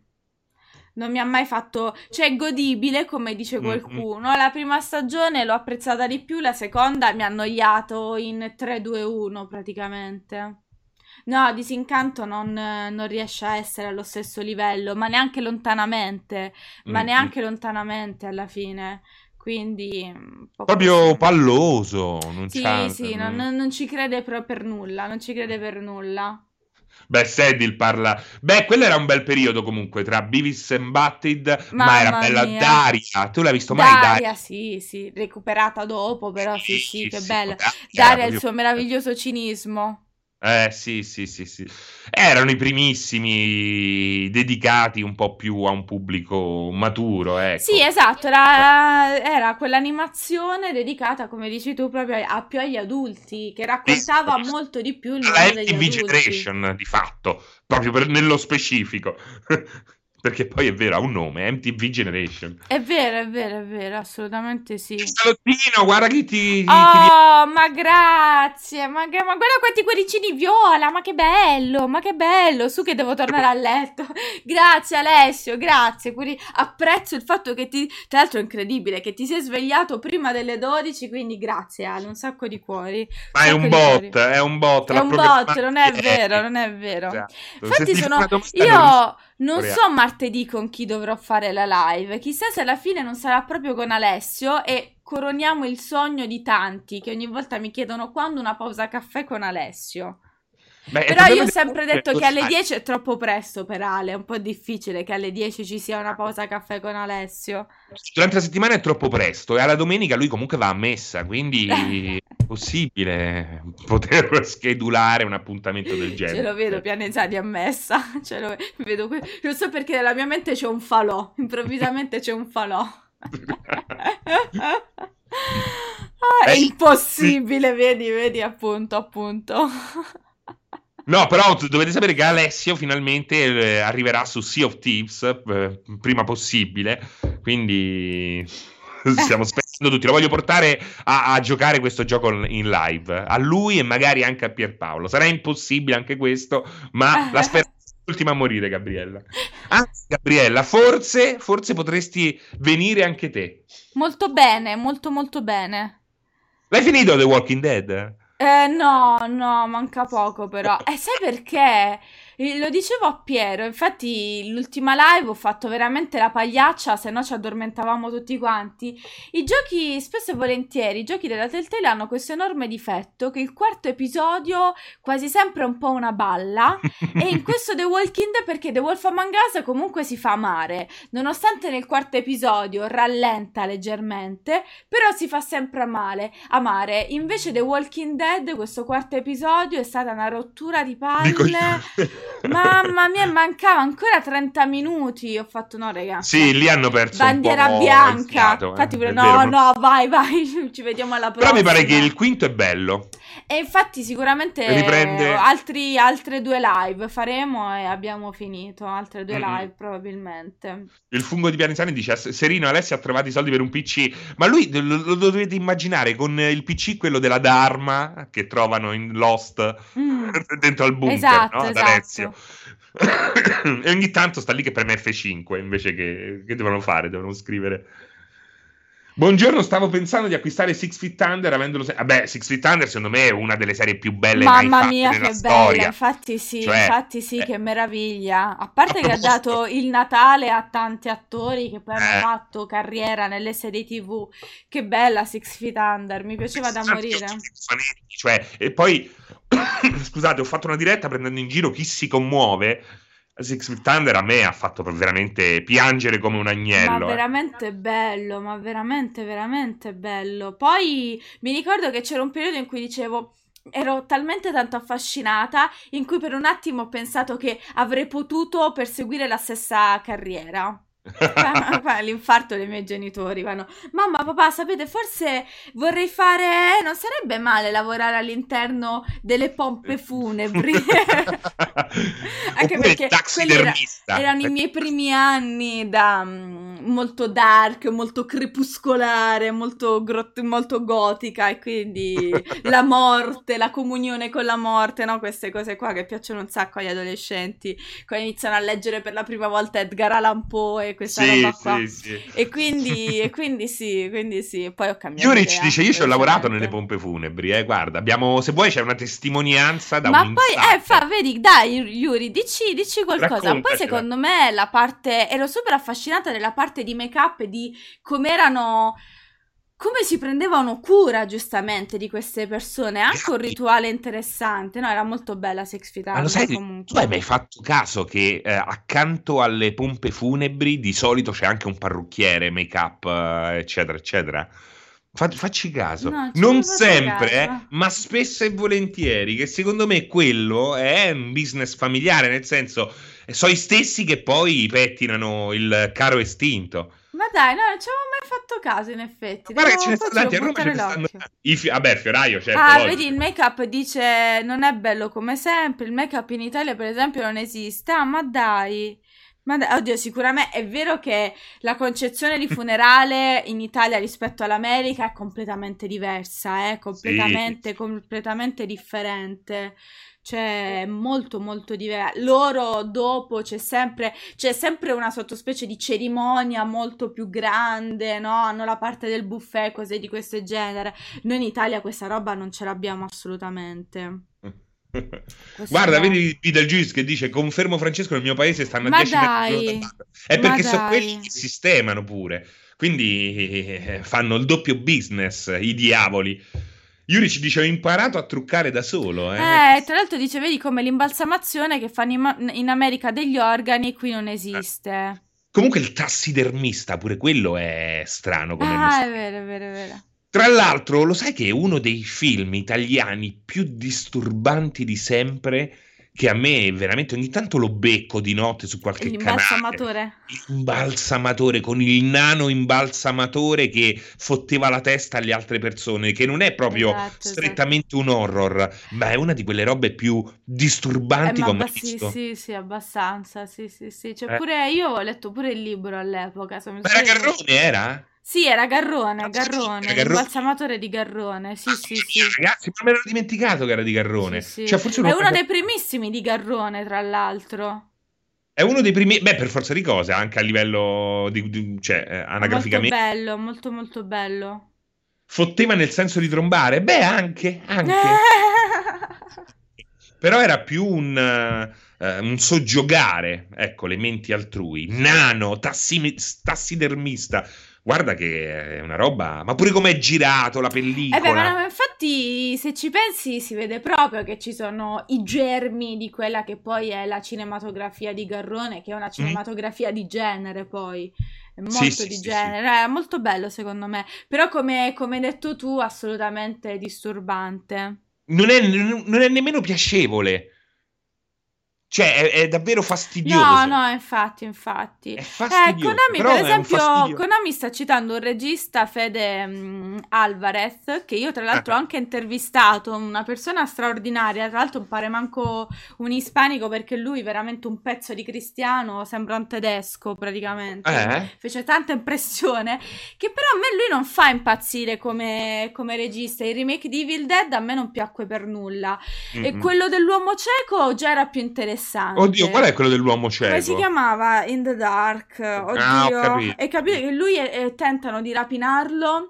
Non mi ha mai fatto, cioè è godibile come dice Mm, qualcuno. La prima stagione l'ho apprezzata di più, la seconda mi ha annoiato in 3-2-1 praticamente. No, Disincanto non, non riesce a essere allo stesso livello, ma neanche lontanamente, ma Mm, neanche lontanamente alla fine. Quindi po' Proprio così. palloso, non Sì, sì, non, non- ci crede pro- per nulla, non ci crede per nulla. Beh, Sedil parla... Beh, quello era un bel periodo comunque, tra Beavis and Butted, ma era bella mia. Daria. Tu l'hai visto mai, Daria? Daria, sì, sì, recuperata dopo, però sì, sì, che bella. Daria Daria il suo proprio- meraviglioso cinismo. Eh, sì, sì, sì, sì. Erano i primissimi dedicati un po' più a un pubblico maturo, ecco. Sì, esatto, era, era quell'animazione dedicata, come dici tu, proprio a, più agli adulti, che raccontava Sì. molto di più il la mondo degli adulti. Generation di fatto, proprio per- nello specifico. Perché poi è vero, ha un nome, MTV Generation. È vero, è vero, è vero, assolutamente sì. Salottino, guarda chi ti... ti- ti- Oh, ma grazie, ma, che- ma guarda quanti cuoricini viola, ma che bello, ma che bello, su che devo tornare a letto. <laughs> Grazie Alessio, grazie, quindi apprezzo il fatto che ti, tra l'altro è incredibile, che ti sei svegliato prima delle 12, quindi grazie Ale, un sacco di cuori. Ma è un bot, è un bot. È un bot, non è vero, non è vero. Esatto. Infatti ti sono domanda, non io non Corea. so martedì con chi dovrò fare la live. Chissà se alla fine non sarà proprio con Alessio e coroniamo il sogno di tanti che ogni volta mi chiedono quando una pausa caffè con Alessio. Beh, Però io ho sempre detto che alle sai. 10 è troppo presto per Ale, è un po' difficile che alle 10 ci sia una pausa caffè con Alessio. Durante la settimana è troppo presto e alla domenica lui comunque va a messa, quindi <laughs> è possibile poter schedulare un appuntamento del genere. Ce lo vedo Pianesani a messa, <laughs> ce lo vedo que- non so perché nella mia mente c'è un falò, improvvisamente c'è un falò. <laughs> Ah, è Eh, impossibile, vedi, vedi, appunto, appunto. No, però dovete sapere che Alessio finalmente eh, arriverà su Sea of Thieves eh, prima possibile, quindi <laughs> stiamo aspettando tutti. Lo voglio portare a, a giocare questo gioco in live, a lui e magari anche a Pierpaolo. Sarà impossibile anche questo, ma la <laughs> speranza è l'ultima a morire, Gabriella. Anzi, Gabriella, forse, forse potresti venire anche te. Molto bene, molto molto bene. L'hai finito The Walking Dead? Eh, no, no, manca poco però. E sai perché? Lo dicevo a Piero, infatti l'ultima live ho fatto veramente la pagliaccia, se no ci addormentavamo tutti quanti. I giochi, spesso e volentieri, i giochi della Telltale hanno questo enorme difetto che il quarto episodio quasi sempre è un po' una balla <laughs> e in questo The Walking Dead perché The Wolf Among Us comunque si fa amare, nonostante nel quarto episodio rallenta leggermente, però si fa sempre amare, amare. Invece The Walking Dead questo quarto episodio è stata una rottura di palle. <laughs> Mamma mia, mancava ancora 30 minuti. Ho fatto no, raga. Sì, lì hanno perso Bandiera bianca. fiato, eh, Infatti, è no, vero. no, vai, vai. <laughs> Ci vediamo alla Però prossima. mi pare che il quinto è bello. E infatti, sicuramente Riprende- altri, altre due live faremo e abbiamo finito. Altre due Mm. live, probabilmente. Il fungo di Pianesani dice: Serino Alessia ha trovato i soldi per un PC. Ma lui lo, lo dovete immaginare con il PC, quello della Dharma che trovano in Lost Mm. <laughs> dentro al bunker, Esatto, no? Esatto. Alessio. <coughs> e ogni tanto sta lì che preme F5 invece che, che devono fare, devono scrivere. Buongiorno, stavo pensando di acquistare Six Feet Under avendolo... Se- Vabbè, Six Feet Under secondo me è una delle serie più belle Mamma mia, che storia. bella, infatti sì, Cioè, infatti sì, eh, che meraviglia. A parte a che ha <laughs> dato il Natale a tanti attori che poi hanno Eh. fatto carriera nelle serie TV. Che bella Six Feet Under, mi piaceva da Tanti morire. cioè, e poi, <coughs> scusate, ho fatto una diretta prendendo in giro chi si commuove. Six Feet Under a me ha fatto veramente piangere come un Ma agnello. eh. veramente bello, ma veramente, veramente bello. Poi mi ricordo che c'era un periodo in cui dicevo, ero talmente tanto affascinata, in cui per un attimo ho pensato che avrei potuto perseguire la stessa carriera. <laughs> L'infarto dei miei genitori vanno, mamma, papà, sapete, forse vorrei fare, non sarebbe male lavorare all'interno delle pompe funebri. <laughs> Anche perché quelli era- erano i miei primi anni da mm, molto dark, molto crepuscolare, molto, grot- molto gotica e quindi <laughs> la morte, la comunione con la morte, no? Queste cose qua che piacciono un sacco agli adolescenti quando iniziano a leggere per la prima volta Edgar Allan Poe e questa Sì, roba qua. sì, sì. E quindi, <laughs> e quindi sì, quindi sì, poi ho cambiato Yuri ci idea, dice: Io ci ho lavorato nelle pompe funebri. Eh, guarda, abbiamo, se vuoi, c'è una testimonianza da Ma un poi, eh, fa, vedi, dai, Yuri, dici, dici qualcosa. Poi, secondo me, la parte. Ero super affascinata della parte di make-up e di come erano. Come si prendevano cura, giustamente, di queste persone. Anche un rituale interessante. No, era molto bella Six Feet Ma lo sai, tu comunque. hai mai fatto caso che eh, accanto alle pompe funebri di solito c'è anche un parrucchiere, make-up, eh, eccetera, eccetera? Fa- facci caso, No, non sempre, caso. eh, ma spesso e volentieri, che secondo me quello è un business familiare, nel senso, eh, sono i stessi che poi pettinano il caro estinto. Ma dai, no, non ci avevo mai fatto caso, in effetti. Guarda che Devo- ce ne stanno ci tanti, a Roma ce ne stanno fi- vabbè, fioraio, certo, Ah, logico. vedi, il make-up dice non è bello come sempre. Il make-up in Italia, per esempio, non esiste. Ah, ma dai. Ma oddio, sicuramente è vero che la concezione di funerale in Italia rispetto all'America è completamente diversa, è completamente, completamente differente. Cioè, è molto, molto diversa. Loro dopo c'è sempre, c'è sempre una sottospecie di cerimonia molto più grande, no? Hanno la parte del buffet, cose di questo genere. Noi in Italia questa roba non ce l'abbiamo assolutamente. Guarda, no. vedi Beetlejuice che dice confermo Francesco nel mio paese stanno a Ma 10 metri dai, l'uno dall'altro. È perché sono quelli che sistemano pure. Quindi eh, fanno il doppio business, i diavoli. Yuri ci dice ho imparato a truccare da solo. Eh. Eh, tra l'altro dice, vedi come l'imbalsamazione che fanno in, America degli organi qui non esiste. Comunque il tassidermista, pure quello è strano come Ah, è vero, è vero, è vero. Tra l'altro, lo sai che è uno dei film italiani più disturbanti di sempre? Che a me veramente ogni tanto lo becco di notte su qualche canale. L'imbalsamatore. Imbalsamatore con il nano imbalsamatore che fotteva la testa alle altre persone, che non è proprio Esatto, esatto. strettamente un horror, ma è una di quelle robe più Eh, disturbanti ma che ho mai abba- sì, visto. sì, sì, abbastanza, sì, sì, sì. Cioè, Eh. pure io ho letto pure il libro all'epoca. se mi Ma era Garrone, era? Sì, era Garrone, Ah, Garrone, era Garrone. l'imbalsamatore di Garrone, sì, sì, sì. Ragazzi, ma me l'ero dimenticato che era di Garrone. Sì, sì. Cioè, È uno- dei primissimi di Garrone, tra l'altro. È uno dei primi, beh, per forza di cose, anche a livello di, di- cioè, eh, Molto anagraficamente. bello, molto molto bello. Fotteva nel senso di trombare? Beh, anche, anche. <laughs> Però era più un, eh, un soggiogare, ecco, le menti altrui. Nano, tassi- tassidermista. Guarda che è una roba... Ma pure come è girato la Eh beh, pellicola. ma infatti, se ci pensi, si vede proprio che ci sono i germi di quella che poi è la cinematografia di Garrone, che è una cinematografia di genere, poi. Molto Mm. sì, di sì, genere, è molto bello secondo me. Però, come, come hai detto tu, assolutamente disturbante. Non è, non è nemmeno piacevole. Cioè, è, è davvero fastidioso. No, no, infatti, infatti. È Eh, fastidioso. Konami, però per esempio. Konami sta citando un regista, Fede mm, Alvarez, che io tra l'altro ho Ah. anche intervistato, una persona straordinaria, tra l'altro non pare manco un ispanico perché lui veramente un pezzo di cristiano, sembra un tedesco praticamente. Eh? Fece tanta impressione che però a me lui non fa impazzire come, come regista. Il remake di Evil Dead a me non piacque per nulla. E Mm-mm. quello dell'uomo cieco già era più interessante, interessante. Oddio, qual è quello dell'uomo cieco? Come si chiamava? In the Dark. Oddio. Ah, ho capito. E che lui è- è- tentano di rapinarlo.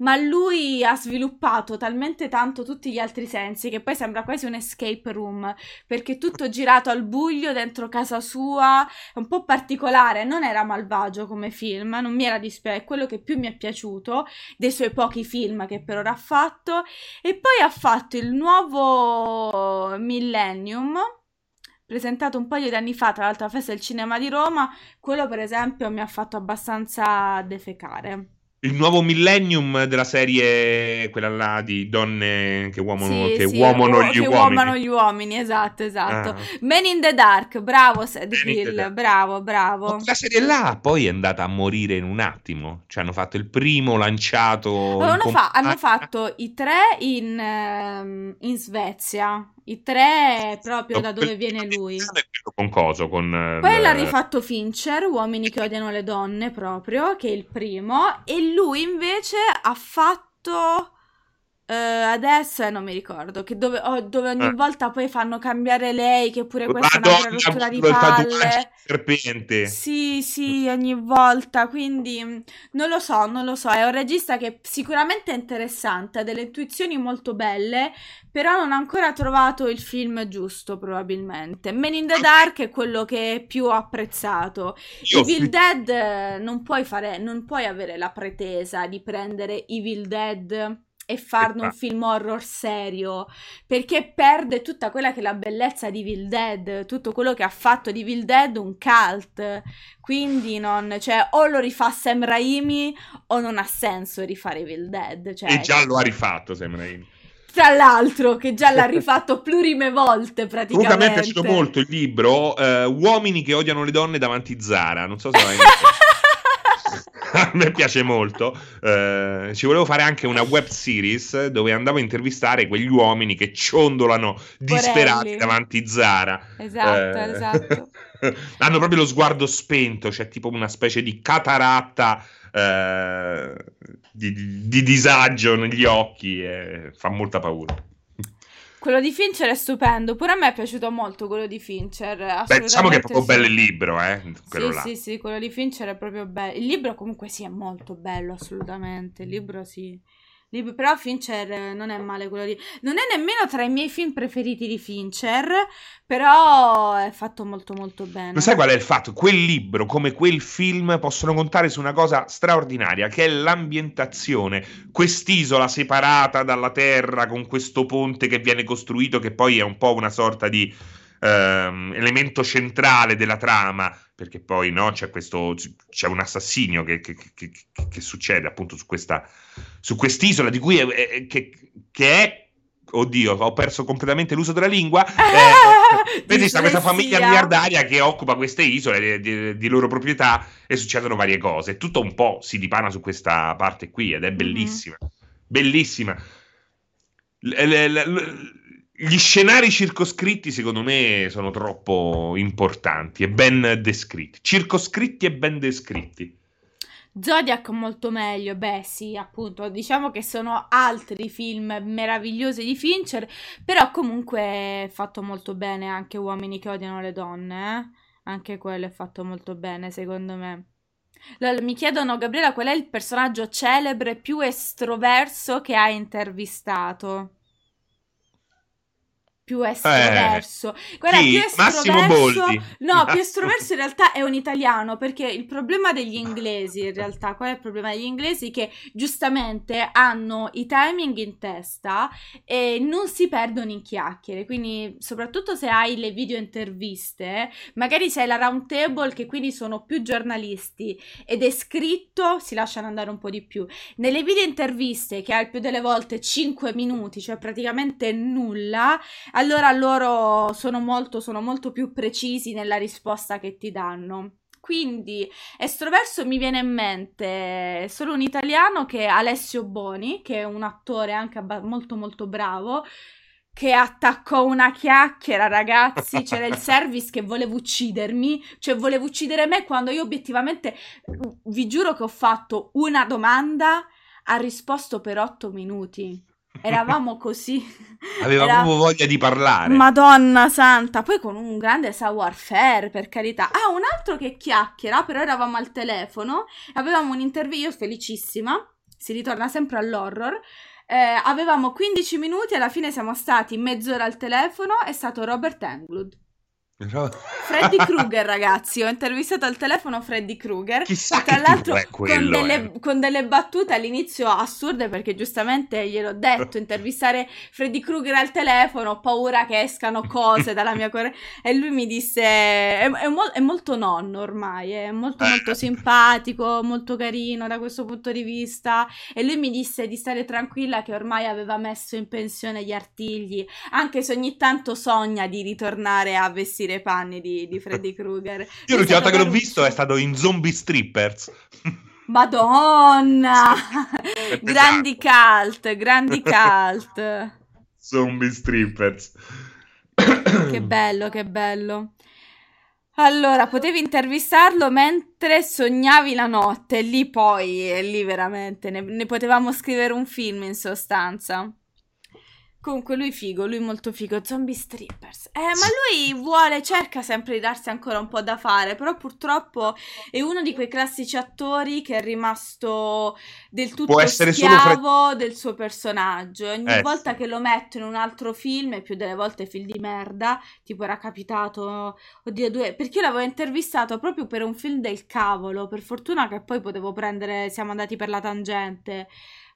Ma lui ha sviluppato talmente tanto tutti gli altri sensi che poi sembra quasi un escape room, perché tutto girato al buio dentro casa sua, è un po' particolare, non era malvagio come film, non mi era dispiaciuto, è quello che più mi è piaciuto dei suoi pochi film che per ora ha fatto, e poi ha fatto il nuovo Millennium, presentato un paio di anni fa, tra l'altro alla Festa del Cinema di Roma, quello per esempio mi ha fatto abbastanza defecare. Il nuovo millennium della serie, quella là di donne che uomano, Sì, che sì, uomano uo- gli che uomini. uomano gli uomini, esatto, esatto. Ah. Men in the Dark, bravo Sad Hill, bravo, bravo. La serie là poi è andata a morire in un attimo. Cioè, hanno fatto il primo lanciato. in Hanno, fa- hanno compagnia. fatto i tre in, ehm, in Svezia, i tre proprio da dove viene lui. Con coso? Con, Poi l'ha rifatto Fincher, Uomini che odiano le donne proprio, che è il primo, e lui invece ha fatto eh, adesso eh, non mi ricordo, che dove, oh, dove ogni Ah. volta poi fanno cambiare lei, che pure questa è una Madonna, vera rottura di palle. serpente. Sì, sì, ogni volta, quindi mh, non lo so, non lo so, è un regista che sicuramente è interessante, ha delle intuizioni molto belle, però non ha ancora trovato il film giusto probabilmente. Man in the Dark è quello che più ho apprezzato. Io Evil Dead eh, non puoi fare, non puoi avere la pretesa di prendere Evil Dead e farne un Esatto. film horror serio, perché perde tutta quella che è la bellezza di Evil Dead, tutto quello che ha fatto di Evil Dead un cult. Quindi non, cioè, o lo rifà Sam Raimi o non ha senso rifare Evil Dead, cioè, E già lo ha rifatto, sembra. tra l'altro che già l'ha rifatto plurime volte praticamente. Comunque a me è piaciuto molto il libro eh, Uomini che odiano le donne davanti Zara. Non so se l'hai <laughs> <laughs> a me piace molto. Eh, ci volevo fare anche una web series dove andavo a intervistare quegli uomini che ciondolano disperati Porelli. davanti Zara. Esatto, Eh, esatto. <laughs> Hanno proprio lo sguardo spento, c'è tipo una specie di cataratta eh, di, di disagio negli occhi e fa molta paura. Quello di Fincher è stupendo, pure a me è piaciuto molto quello di Fincher. Beh, diciamo che è proprio assolutamente bello sì. il libro, eh, quello sì, là. sì, sì, quello di Fincher è proprio bello. Il libro comunque sì è molto bello, assolutamente. Il libro sì. Libro- Però Fincher eh, non è male quello di... Non è nemmeno tra i miei film preferiti di Fincher, però è fatto molto molto bene. Lo sai qual è il fatto? Quel libro, come quel film, possono contare su una cosa straordinaria, che è l'ambientazione. Quest'isola separata dalla terra, con questo ponte che viene costruito, che poi è un po' una sorta di ehm, elemento centrale della trama, perché poi no, c'è questo c'è un assassinio che, che- che- che- succede appunto su questa su quest'isola di cui è, è- che, che è oddio ho perso completamente l'uso della lingua. <laughs> Eh, vedi sta questa famiglia miliardaria che occupa queste isole di, di- di loro proprietà e succedono varie cose. Tutto un po' si dipana su questa parte qui ed è bellissima. Bellissima. L- l- l- l- gli scenari circoscritti, secondo me, sono troppo importanti e ben descritti. Circoscritti e ben descritti. Zodiac molto meglio, beh sì, appunto, diciamo che sono altri film meravigliosi di Fincher, però comunque è fatto molto bene anche Uomini che odiano le donne, eh? Anche quello è fatto molto bene, secondo me. Lol, mi chiedono, Gabriela, qual è il personaggio celebre più estroverso che hai intervistato? Più estroverso. Guarda, Eh, chi? più Massimo estroverso... No, più <laughs> estroverso in realtà è un italiano, perché il problema degli inglesi, in realtà, qual è il problema degli inglesi? Che giustamente hanno i timing in testa e non si perdono in chiacchiere, quindi soprattutto se hai le video interviste, magari se hai la round table che quindi sono più giornalisti ed è scritto, si lasciano andare un po' di più. Nelle video interviste che hai più delle volte 5 minuti, cioè praticamente nulla, allora loro sono molto, sono molto più precisi nella risposta che ti danno. Quindi, estroverso mi viene in mente solo un italiano che è Alessio Boni, che è un attore anche molto molto bravo, che attaccò una chiacchiera, ragazzi, c'era il <laughs> service che voleva uccidermi, cioè voleva uccidere me quando io obiettivamente, vi giuro che ho fatto una domanda, ha risposto per otto minuti. Eravamo così. <laughs> Aveva Era- proprio voglia di parlare. Madonna santa, poi con un grande savoir-faire, per carità. Ah, un altro che chiacchiera, però eravamo al telefono, avevamo un'intervista, io felicissima, si ritorna sempre all'horror. Eh, avevamo 15 minuti, alla fine siamo stati mezz'ora al telefono, è stato Robert Englund. Freddy <laughs> Krueger, ragazzi, ho intervistato al telefono Freddy Krueger. Chissà Tra l'altro è con quello. delle, eh. con delle battute all'inizio assurde perché giustamente gliel'ho detto, <laughs> intervistare Freddy Krueger al telefono, ho paura che escano cose dalla mia corrente e lui mi disse, è, è mol- è molto nonno ormai, è molto Eh. molto simpatico, molto carino da questo punto di vista e lui mi disse di stare tranquilla che ormai aveva messo in pensione gli artigli, anche se ogni tanto sogna di ritornare a vestire i panni di, di Freddy Krueger. <laughs> Io l'ultima volta che l'ho visto è stato in Zombie Strippers. <laughs> Madonna! <laughs> Esatto. grandi cult, grandi cult. Zombie Strippers. Che bello, che bello. Allora, potevi intervistarlo mentre sognavi la notte, lì poi, e lì veramente, ne, ne potevamo scrivere un film in sostanza. Comunque lui figo, lui molto figo, zombie strippers. Eh, ma lui vuole, cerca sempre di darsi ancora un po' da fare, però purtroppo è uno di quei classici attori che è rimasto del tutto schiavo del suo personaggio. Ogni Eh, volta sì. che lo metto in un altro film, e più delle volte film di merda, tipo era capitato, oddio, due, perché io l'avevo intervistato proprio per un film del cavolo, per fortuna che poi potevo prendere, siamo andati per la tangente.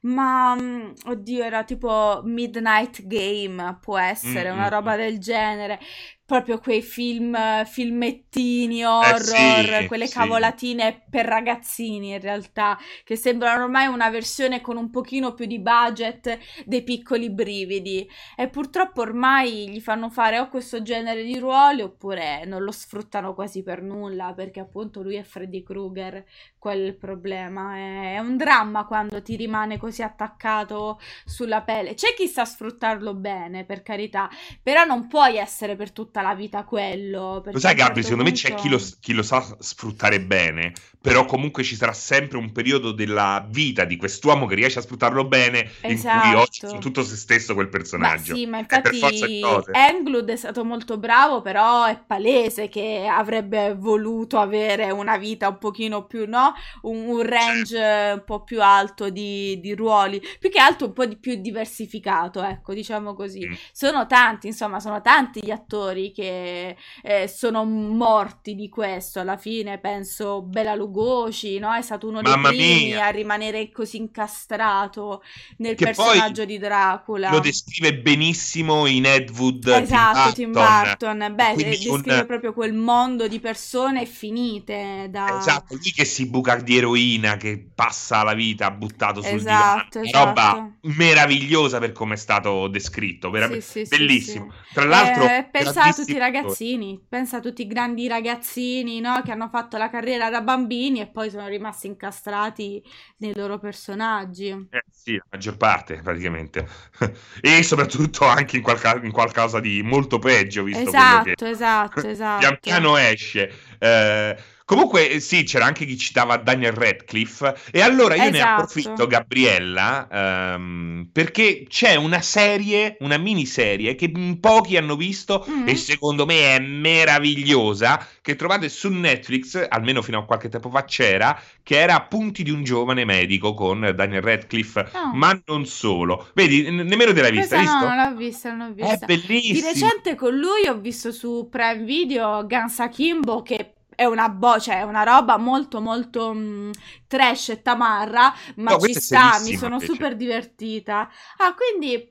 Ma mm, oddio, era tipo Midnight Game, può essere Mm, una mm, roba mm. del genere. Proprio quei film, filmettini horror, Eh sì, quelle sì. cavolatine per ragazzini in realtà, che sembrano ormai una versione con un pochino più di budget dei piccoli brividi. E purtroppo ormai gli fanno fare o questo genere di ruoli oppure non lo sfruttano quasi per nulla, perché appunto lui è Freddy Krueger, quello è il problema. È un dramma quando ti rimane così attaccato sulla pelle. C'è chi sa sfruttarlo bene, per carità, però non puoi essere per tutta la vita quello. Lo sai, un certo Gabri, secondo me c'è punto- chi lo, chi lo sa sfruttare bene, però comunque ci sarà sempre un periodo della vita di quest'uomo che riesce a sfruttarlo bene, in cui oggi Esatto. su tutto se stesso quel Ma personaggio. sì, ma È per forza infatti. Englund è stato molto bravo, però è palese che avrebbe voluto avere una vita un pochino più, no? Un, un range eh, un po' più alto di, di ruoli, più che altro un po' di più diversificato, ecco, diciamo così. Mm. Sono tanti, insomma, sono tanti gli attori che eh, sono morti di questo. Alla fine penso Bela Lugosi, no? È stato uno dei Mamma primi mia. a rimanere così incastrato nel Che personaggio di Dracula. Lo descrive benissimo in Ed Wood Esatto, Tim Tim Burton. Beh, Quindi descrive un- proprio quel mondo di persone finite da... Esatto, lui che si buca di eroina, che passa la vita buttato sul Esatto, divano. Una roba esatto. meravigliosa per come è stato descritto, veramente Sì, sì, sì, bellissimo. sì. Tra l'altro, Eh, pensa a tutti i ragazzini, pensa a tutti i grandi ragazzini, no? Che hanno fatto la carriera da bambini e poi sono rimasti incastrati nei loro personaggi. Eh, sì, la maggior parte praticamente. <laughs> e soprattutto anche in, qualca- in qualcosa di molto peggio, visto quello che Esatto, esatto, <laughs> esatto. pian piano esce. Eh, comunque, eh, sì, c'era anche chi citava Daniel Radcliffe. E allora io ne Esatto. approfitto, Gabriella, ehm, perché c'è una serie, una miniserie che pochi hanno visto Mm. e secondo me è meravigliosa, che trovate su Netflix, almeno fino a qualche tempo fa c'era, che era Appunti di un giovane medico con Daniel Radcliffe, No. ma non solo. Vedi, n- nemmeno te l'hai vista, Questa hai no, visto? non l'ho vista, non l'ho È vista. bellissimo. Di recente con lui ho visto su Prime Video Gansa Kimbo che è una bo- cioè è una roba molto molto mh, trash e tamarra, ma No, ci sta, mi sono invece. super divertita. Ah, quindi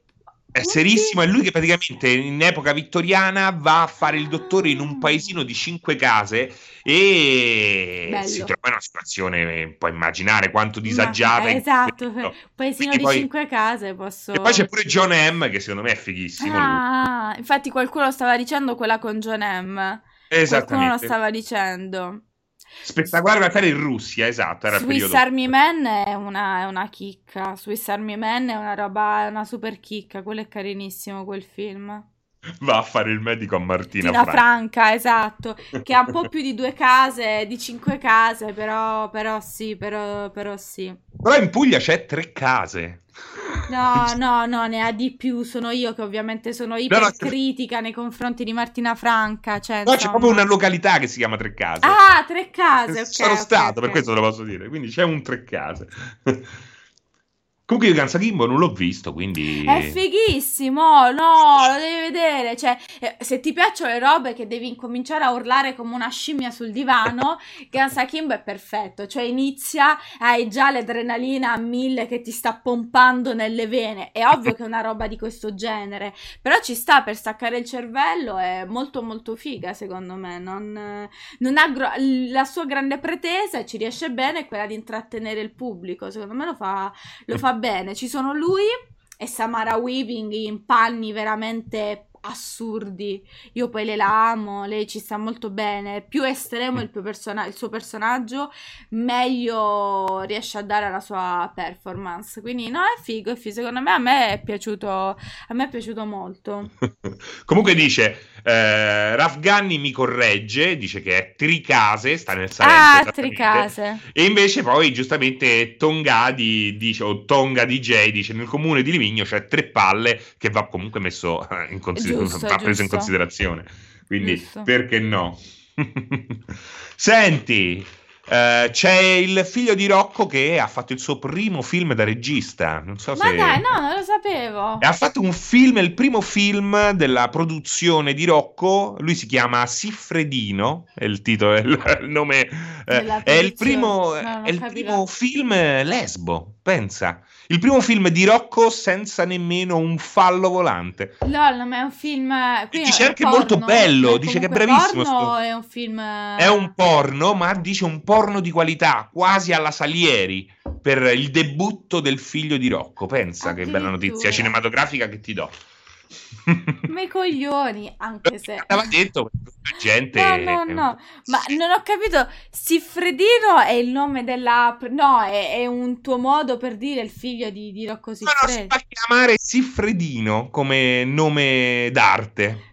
È serissimo, è lui che praticamente in epoca vittoriana va a fare il dottore in un paesino di cinque case e Bello. si trova in una situazione, puoi immaginare quanto disagiata. Ma- in esatto, questo. paesino Quindi di poi- cinque case, posso E poi c'è pure John M che secondo me è fighissimo. Ah, infatti qualcuno stava dicendo quella con John M. Qualcuno lo stava dicendo. Spettacolare battaglia in Russia, esatto, era Swiss periodo. Army Man è una, è una chicca. Swiss Army Man è una roba, è una super chicca. Quello è carinissimo quel film. Va a fare il medico a Martina Tina Franca. Franca, esatto. Che ha un po' <laughs> più di due case, di cinque case, però, però sì, però, però sì. Però in Puglia c'è tre case. No, no, no, ne ha di più. Sono io che ovviamente sono ipercritica no, no, nei confronti di Martina Franca. Cioè, no, c'è proprio una località che si chiama Tre Case. Ah, Tre Case. Ok. Sono okay, stato, okay. per questo te lo posso dire. Quindi c'è un Tre Case. Comunque io Kimbo non l'ho visto, quindi... È fighissimo, no, lo devi vedere. Cioè, eh, se ti piacciono le robe che devi incominciare a urlare come una scimmia sul divano, <laughs> Kimbo è perfetto. Cioè, inizia, hai già l'adrenalina a mille che ti sta pompando nelle vene. È ovvio che è una roba di questo genere, però ci sta per staccare il cervello, è molto molto figa, secondo me. Non, non ha gro- la sua grande pretesa e ci riesce bene è quella di intrattenere il pubblico. Secondo me lo fa, lo fa bene. Ci sono lui e Samara Weaving in panni veramente assurdi. Io poi le la amo, lei ci sta molto bene. Più estremo il, persona- il suo personaggio, meglio riesce a dare la sua performance. Quindi no, è figo, è figo. Secondo me a me è piaciuto, a me è piaciuto molto. <laughs> Comunque dice eh, Raf Ganni mi corregge, dice che è Tricase, sta nel Salento. Ah, Tricase. E invece poi giustamente Tongadi dice, o Tonga DJ dice nel comune di Livigno c'è tre palle che va comunque messo in considerazione giusto, va preso giusto. in considerazione. Quindi giusto. perché no? <laughs> Senti, Uh, c'è il figlio di Rocco che ha fatto il suo primo film da regista. Non so Ma se... dai, no, non lo sapevo. Ha fatto un film, il primo film della produzione di Rocco. Lui si chiama Siffredino. È il titolo, è il, il nome. Eh, è il primo, no, è il primo film lesbo. Pensa. Il primo film di Rocco senza nemmeno un fallo volante. Lol, ma è un film. dice anche porno. molto bello. Dice che è bravissimo. Porno è un film. È un porno, ma dice un porno di qualità, quasi alla Salieri. Per il debutto del figlio di Rocco. Pensa che bella notizia cinematografica che ti do. Ma i coglioni, anche se... Aveva detto gente... No, no, no, ma non ho capito, Siffredino è il nome della... No, è, è un tuo modo per dire il figlio di, di Rocco Siffredi. No, no, si fa chiamare Siffredino come nome d'arte.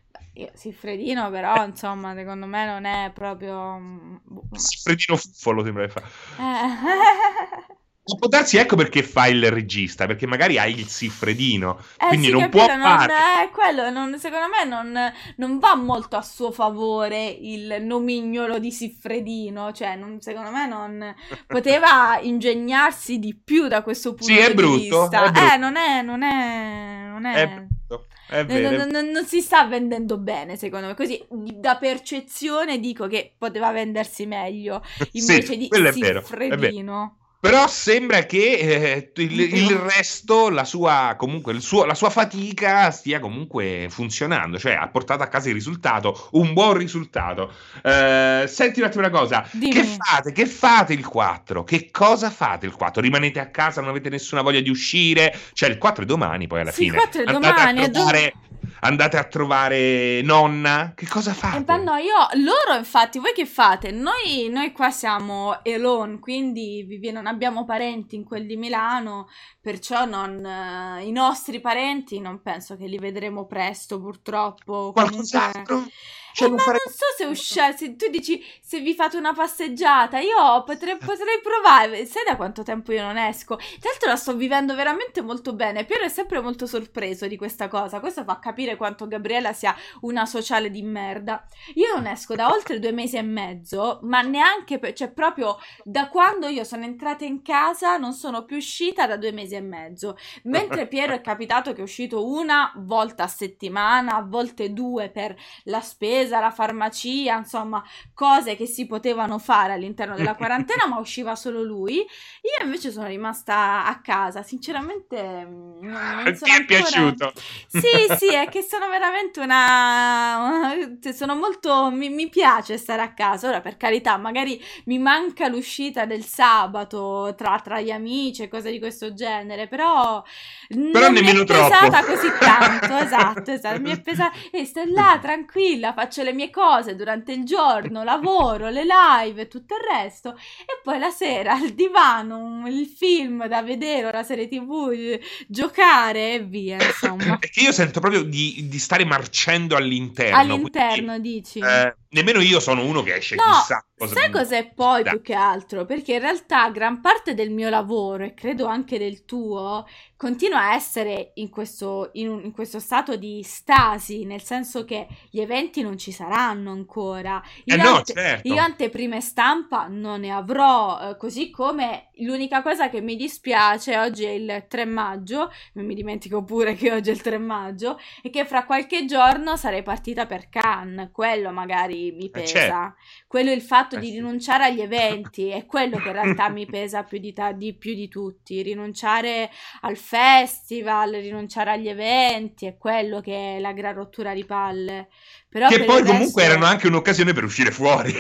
Siffredino, però, insomma, secondo me non è proprio. Siffredino Fuffolo sembra che fa. Eh. <laughs> Può darsi, ecco perché fa il regista, perché magari hai il siffredino, eh, quindi sì, non capito, può fare... Non, eh, quello non, secondo me non, non, va molto a suo favore il nomignolo di siffredino, cioè non, secondo me non poteva ingegnarsi di più da questo punto sì, è di brutto, vista. È brutto. Eh, non è... Non è, non è... è brutto. È vero. Non, non, non, si sta vendendo bene, secondo me. Così da percezione dico che poteva vendersi meglio <laughs> invece sì, di siffredino. Però sembra che eh, il, il, resto, la sua, comunque, il suo, la sua fatica stia comunque funzionando, cioè ha portato a casa il risultato, un buon risultato. Eh, senti un attimo una cosa, Dimmi. che fate? Che fate il 4? Che cosa fate il 4? Rimanete a casa, non avete nessuna voglia di uscire? Cioè il 4 è domani poi alla sì, fine. Il 4 è Andate domani, a trovare... Andate a trovare nonna? Che cosa fate? Eh, no, io, loro infatti, voi che fate? Noi, noi qua siamo alone, quindi vi, non abbiamo parenti in quel di Milano, perciò non, uh, i nostri parenti non penso che li vedremo presto, purtroppo. Qualcos'altro? Comunque... Cioè, eh, non ma fare... non so se uscire, se tu dici se vi fate una passeggiata, io potrei, potrei, provare, sai da quanto tempo io non esco? Tra l'altro la sto vivendo veramente molto bene, Piero è sempre molto sorpreso di questa cosa, questo fa capire quanto Gabriella sia una sociale di merda. Io non esco da oltre due mesi e mezzo, ma neanche, per, cioè proprio da quando io sono entrata in casa non sono più uscita da due mesi e mezzo, mentre Piero è capitato che è uscito una volta a settimana, a volte due per la spesa, la farmacia, insomma, cose che si potevano fare all'interno della <laughs> quarantena, ma usciva solo lui. Io invece sono rimasta a casa, sinceramente non, <laughs> non Ti è ancora... piaciuto? Sì, sì, è <laughs> che sono veramente una... Cioè, sono molto... Mi, mi piace stare a casa. Ora, per carità, magari mi manca l'uscita del sabato tra, tra gli amici e cose di questo genere, però... Però non nemmeno mi è troppo. pesata così tanto, esatto, esatto. Mi è pesata... E sto là, tranquilla, faccio le mie cose durante il giorno, lavoro, le live e tutto il resto. E poi la sera al divano, il film da vedere o la serie tv, giocare e via, insomma. <coughs> Che io sento proprio di, di stare marcendo all'interno. All'interno, quindi, dici? Eh, nemmeno io sono uno che esce No, chissà cosa sai cos'è poi da- più che altro? Perché in realtà gran parte del mio lavoro, e credo anche del tuo, continua a essere in questo, in un- in questo stato di stasi, nel senso che gli eventi non ci saranno ancora. Eh Io no, ante- certo. io anteprime stampa non ne avrò, eh, così come l'unica cosa che mi dispiace oggi è il 3 maggio, non mi dimentico pure che oggi è il 3 maggio, e che fra qualche giorno sarei partita per Cannes, quello magari mi Eh, pesa. certo. Quello è il fatto Eh, di sì. rinunciare agli eventi, è quello che in realtà mi pesa più di, ta- di più di tutti, rinunciare al festival, rinunciare agli eventi, è quello che è la gran rottura di palle. Però Che per poi comunque resto- erano anche un'occasione per uscire fuori.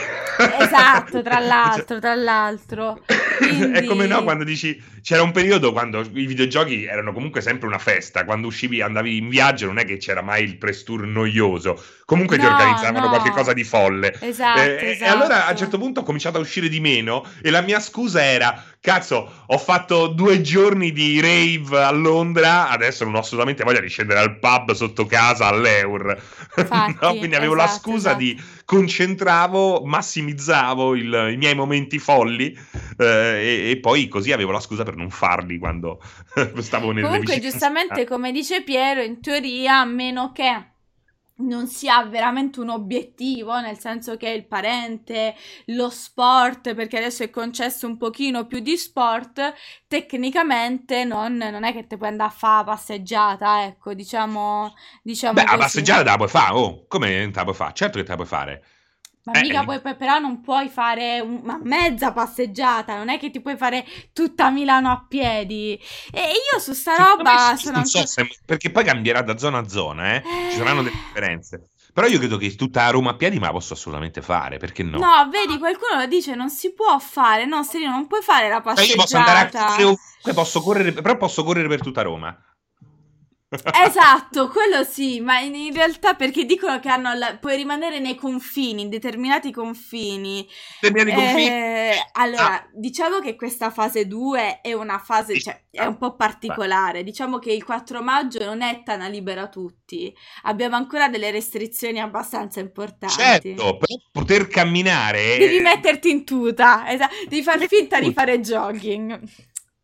Esatto, tra <laughs> l'altro, tra l'altro. Quindi- <laughs> È come no quando dici c'era un periodo quando i videogiochi erano comunque sempre una festa, quando uscivi andavi in viaggio non è che c'era mai il press tour noioso, comunque ti No, organizzavano no. qualche cosa di folle. Esatto, Eh, E esatto. allora a un certo punto ho cominciato a uscire di meno e la mia scusa era, cazzo, ho fatto due giorni di rave a Londra, adesso non ho assolutamente voglia di scendere al pub sotto casa all'Eur. <laughs> Infatti, No, Quindi avevo la esatto, scusa esatto. di concentravo, massimizzavo il- i miei momenti folli eh, e, e poi così avevo la scusa per non farli quando <laughs> stavo nelle Comunque, vicinanze. giustamente, come dice Piero, in teoria, a meno che non si ha veramente un obiettivo, nel senso che il parente, lo sport, perché adesso è concesso un pochino più di sport, tecnicamente non, non è che ti puoi andare a fare la passeggiata, ecco, diciamo, diciamo Beh, la così. passeggiata te la puoi fare, oh, come te la puoi fare? Certo che te la puoi fare. Ma Eh, mica eh. puoi, però non puoi fare una mezza passeggiata, non è che ti puoi fare tutta Milano a piedi. E io su sta roba sono non so se- perché poi cambierà da zona a zona, eh. Ci saranno delle Eh. differenze. Però io credo che tutta a Roma a piedi me la posso assolutamente fare, perché no? No, vedi, qualcuno lo dice, non si può fare, no, Serino, non puoi fare la Cioè, io posso andare a passeggiata. correre posso correre, però posso correre per tutta Roma. Esatto, quello sì, ma in, in realtà perché dicono che hanno la- puoi rimanere nei confini, in determinati confini. Determinati confini. Eh, allora, Ah. diciamo che questa fase 2 è una fase, cioè, è un po' particolare. Diciamo che il 4 maggio non è Tana libera tutti. Abbiamo ancora delle restrizioni abbastanza importanti. Certo, per poter camminare. Devi metterti in tuta, esa- devi far finta di fare jogging.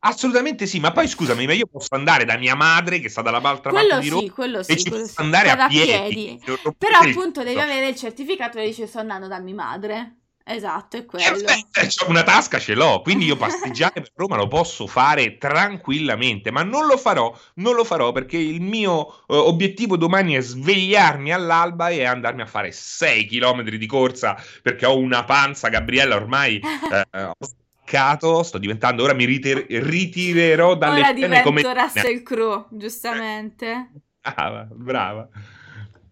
Assolutamente sì, ma poi scusami, ma io posso andare da mia madre che sta dall'altra Quello parte di Roma sì, quello e sì, ci quello posso sì. andare a piedi. Rompete Però appunto devi avere il certificato che dice sto andando da mia madre. Esatto, è Eh, quello. c'ho una tasca ce l'ho, quindi io passeggiare per <laughs> Roma lo posso fare tranquillamente, ma non lo farò, non lo farò perché il mio eh, obiettivo domani è svegliarmi all'alba e andarmi a fare 6 km di corsa perché ho una panza, Gabriella, ormai <laughs> eh, ho staccato, sto diventando, ora mi riter- ritirerò dalle Ora scene come... Russell Crowe, giustamente. Brava, brava,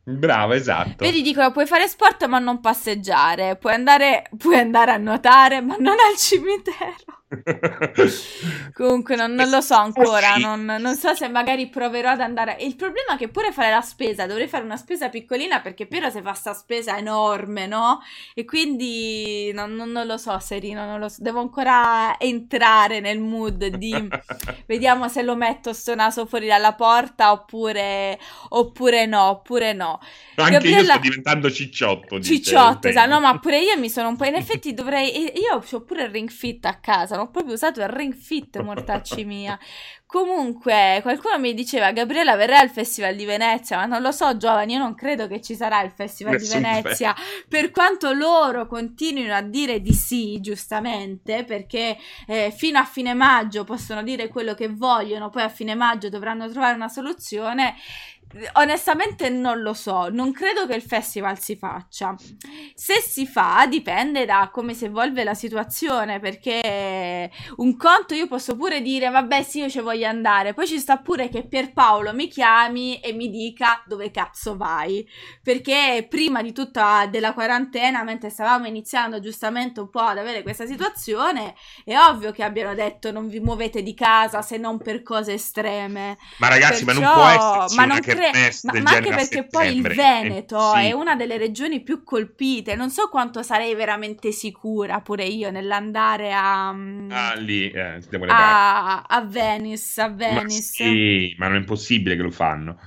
brava, esatto. Vedi, dicono, puoi fare sport ma non passeggiare, puoi andare, puoi andare a nuotare ma non al cimitero. <laughs> Comunque non, non lo so ancora, non, non so se magari proverò ad andare. Il problema è che pure fare la spesa, dovrei fare una spesa piccolina perché Piero se fa sta spesa enorme, no? E quindi non, non- non lo so, Serino, non lo so. Devo ancora entrare nel mood di... <laughs> Vediamo se lo metto sto naso fuori dalla porta oppure, oppure no, oppure no. Anche io Gabriella- sto diventando cicciotto. Cicciotto, esatto. No, ma pure io mi sono un po'. In effetti dovrei. Io ho pure il Ring Fit a casa. Ho proprio usato il Ring Fit, mortacci mia. <laughs> Comunque, qualcuno mi diceva: Gabriella verrà al Festival di Venezia. Ma non lo so, giovani. Io non credo che ci sarà il Festival Nessun di Venezia. Per quanto loro continuino a dire di sì, giustamente, perché eh, fino a fine maggio possono dire quello che vogliono, poi a fine maggio dovranno trovare una soluzione. Onestamente non lo so, non credo che il festival si faccia. Se si fa dipende da come si evolve la situazione, perché un conto io posso pure dire vabbè sì io ci voglio andare, poi ci sta pure che Pierpaolo mi chiami e mi dica dove cazzo vai, perché prima di tutta della quarantena, mentre stavamo iniziando giustamente un po' ad avere questa situazione, è ovvio che abbiano detto non vi muovete di casa se non per cose estreme. Ma ragazzi, ma non Perciò- può esserci ma una non cre- kermesse ma, ma anche perché poi il settembre. Veneto Eh, è sì. una delle regioni più colpite. Non so quanto sarei veramente sicura pure io nell'andare a, Ah, lì, eh, a, a Venice. A Ma Venice. sì, ma non è impossibile che lo fanno.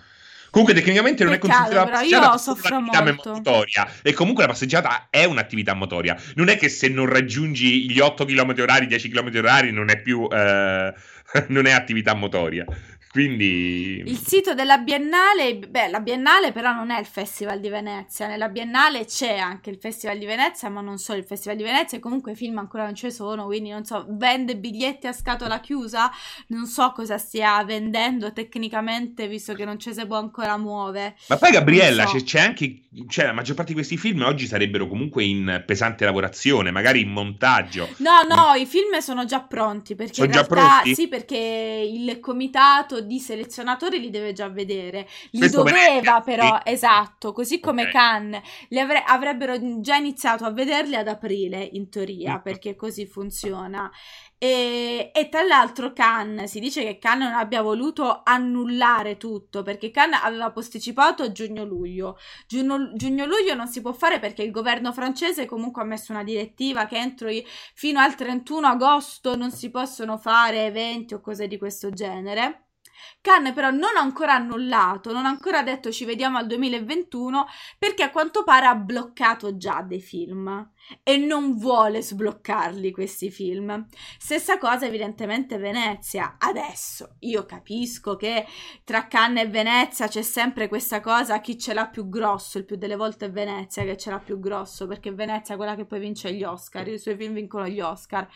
Comunque tecnicamente non Peccato, è considerata però passeggiata, io soffro molto. motoria. E comunque la passeggiata è un'attività motoria. Non è che se non raggiungi gli 8 km orari, 10 km orari, non è più eh, <laughs> non è attività motoria. Quindi Il sito della Biennale, beh, la Biennale però non è il Festival di Venezia, nella Biennale c'è anche il Festival di Venezia, ma non solo il Festival di Venezia, e comunque i film ancora non ci sono, quindi non so, vende biglietti a scatola chiusa, non so cosa stia vendendo tecnicamente, visto che non ci si può ancora muovere. Ma poi Gabriella, so. c'è, c'è anche, cioè la maggior parte di questi film oggi sarebbero comunque in pesante lavorazione, magari in montaggio. No, no, i film sono già pronti perché Sono in già realtà pronti? sì, perché il comitato di selezionatori li deve già vedere. Li Questo doveva però, esatto, così come Ok. Cannes, li avre- avrebbero già iniziato a vederli ad aprile in teoria, Mm. perché così funziona. E, e tra l'altro Cannes, si dice che Cannes non abbia voluto annullare tutto, perché Cannes aveva posticipato a giugno-luglio. Giugno- Giugno-luglio non si può fare perché il governo francese comunque ha messo una direttiva che entro i fino al 31 agosto non si possono fare eventi o cose di questo genere. Cannes però non ha ancora annullato, non ha ancora detto ci vediamo al 2021 perché a quanto pare ha bloccato già dei film e non vuole sbloccarli questi film. Stessa cosa evidentemente Venezia. Adesso io capisco che tra Cannes e Venezia c'è sempre questa cosa chi ce l'ha più grosso, il più delle volte è Venezia che ce l'ha più grosso perché Venezia è quella che poi vince gli Oscar, i suoi film vincono gli Oscar.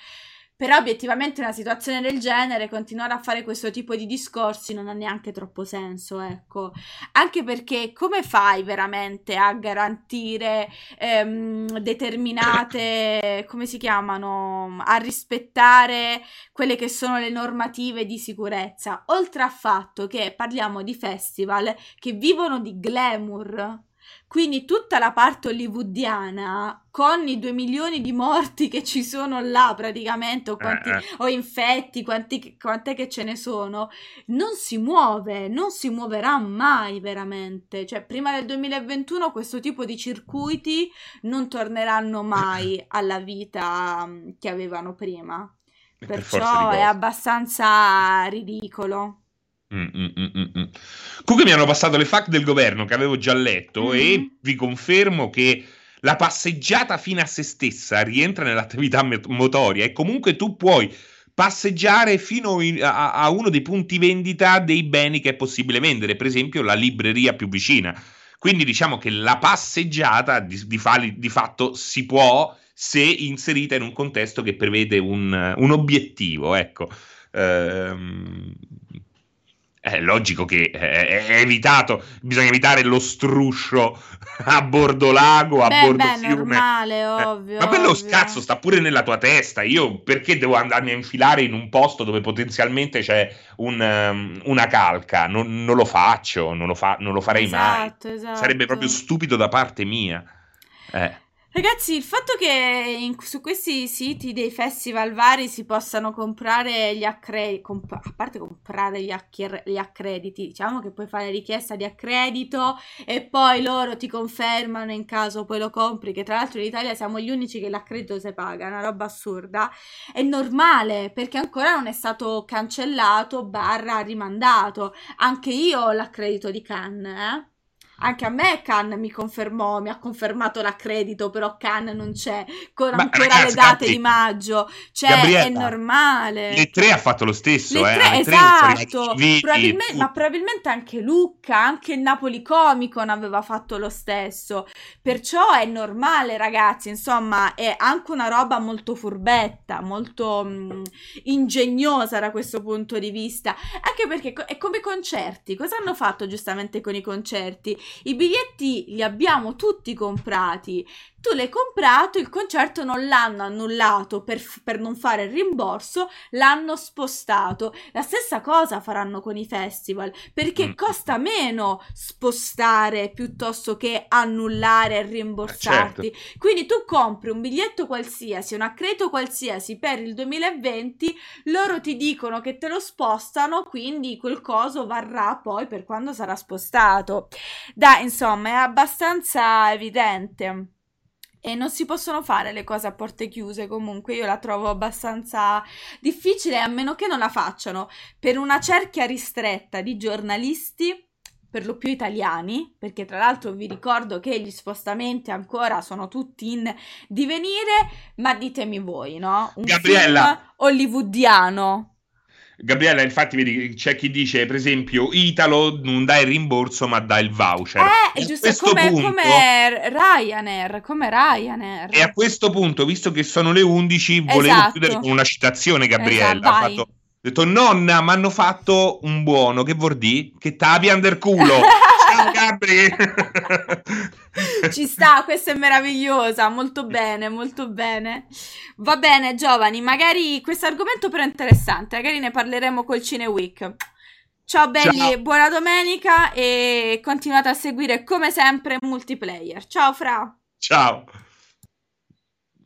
Però obiettivamente una situazione del genere continuare a fare questo tipo di discorsi non ha neanche troppo senso, ecco. Anche perché come fai veramente a garantire ehm, determinate, come si chiamano, a rispettare quelle che sono le normative di sicurezza? Oltre al fatto che parliamo di festival che vivono di glamour. Quindi tutta la parte hollywoodiana, con i due milioni di morti che ci sono là praticamente, o, quanti, Eh, eh. o infetti, quanti, quant'è che ce ne sono, non si muove, non si muoverà mai veramente. Cioè, prima del 2021 questo tipo di circuiti non torneranno mai <coughs> alla vita mm, che avevano prima. Per Perciò è cose. abbastanza ridicolo. Mm, mm, mm. Comunque mi hanno passato le fac del governo che avevo già letto Mhm. e vi confermo che la passeggiata fino a se stessa rientra nell'attività motoria e comunque tu puoi passeggiare fino in- a, a uno dei punti vendita dei beni che è possibile vendere, per esempio la libreria più vicina. Quindi diciamo che la passeggiata di, di fali- di fatto si può se inserita in un contesto che prevede un, un obiettivo, ecco. Ehm, è logico che è, è evitato, bisogna evitare lo struscio a bordo lago, a Beh, bordo beh, fiume. normale, Eh, ovvio. Ma quello ovvio. cazzo sta pure nella tua testa. Io perché devo andarmi a infilare in un posto dove potenzialmente c'è un, um, una calca? Non, non lo faccio, non lo, fa- non lo farei mai. Esatto, esatto. Sarebbe proprio stupido da parte mia. Eh. Ragazzi, il fatto che in- su questi siti dei festival vari si possano comprare gli accrediti, a parte comprare gli, acchier- gli accrediti, diciamo che puoi fare richiesta di accredito e poi loro ti confermano in caso poi lo compri, che tra l'altro in Italia siamo gli unici che l'accredito si paga, una roba assurda. È normale perché ancora non è stato cancellato barra rimandato. Anche io ho l'accredito di Cannes, eh. Anche a me Cannes mi confermò, mi ha confermato l'accredito, però Cannes non c'è, con Ma, ancora ragazzi, le date tanti- di maggio, cioè Gabriella, è normale. Le tre ha fatto lo stesso, Le eh. tre, tre arrivati esatto, probabilmente- tutti. ma probabilmente anche Lucca, anche il Napoli Comic Con aveva fatto lo stesso, perciò è normale ragazzi, insomma è anche una roba molto furbetta, molto mh, ingegnosa da questo punto di vista, anche perché co- è come i concerti, cosa hanno fatto giustamente con i concerti? I biglietti li abbiamo tutti comprati. Tu l'hai comprato, il concerto non l'hanno annullato per, per non fare il rimborso, l'hanno spostato. La stessa cosa faranno con i festival, perché Mm. costa meno spostare piuttosto che annullare e rimborsarti. Eh, certo. Quindi tu compri un biglietto qualsiasi, un accredito qualsiasi per il 2020, loro ti dicono che te lo spostano, quindi quel coso varrà poi per quando sarà spostato. Dai, insomma, è abbastanza evidente. E non si possono fare le cose a porte chiuse, comunque io la trovo abbastanza difficile, a meno che non la facciano per una cerchia ristretta di giornalisti per lo più italiani, perché tra l'altro vi ricordo che gli spostamenti ancora sono tutti in divenire, ma ditemi voi, no? Un Gabriella. film hollywoodiano. Gabriella, infatti, vedi, c'è chi dice, per esempio, Italo non dà il rimborso, ma dà il voucher. Eh, giusto, come, punto- come Ryanair, come Ryanair. E a questo punto, visto che sono le 11, volevo Esatto. chiudere con una citazione, Gabriella. Esatto, fatto- detto, nonna, mi hanno fatto un buono, che vuol dire? Che t'api under culo. <laughs> Ciao Gabri! <laughs> Ci sta, questa è meravigliosa, molto bene, molto bene. Va bene, giovani, magari questo argomento però è interessante, magari ne parleremo col Cine Week. Ciao belli, Ciao. buona domenica e continuate a seguire come sempre multiplayer. Ciao Fra. Ciao!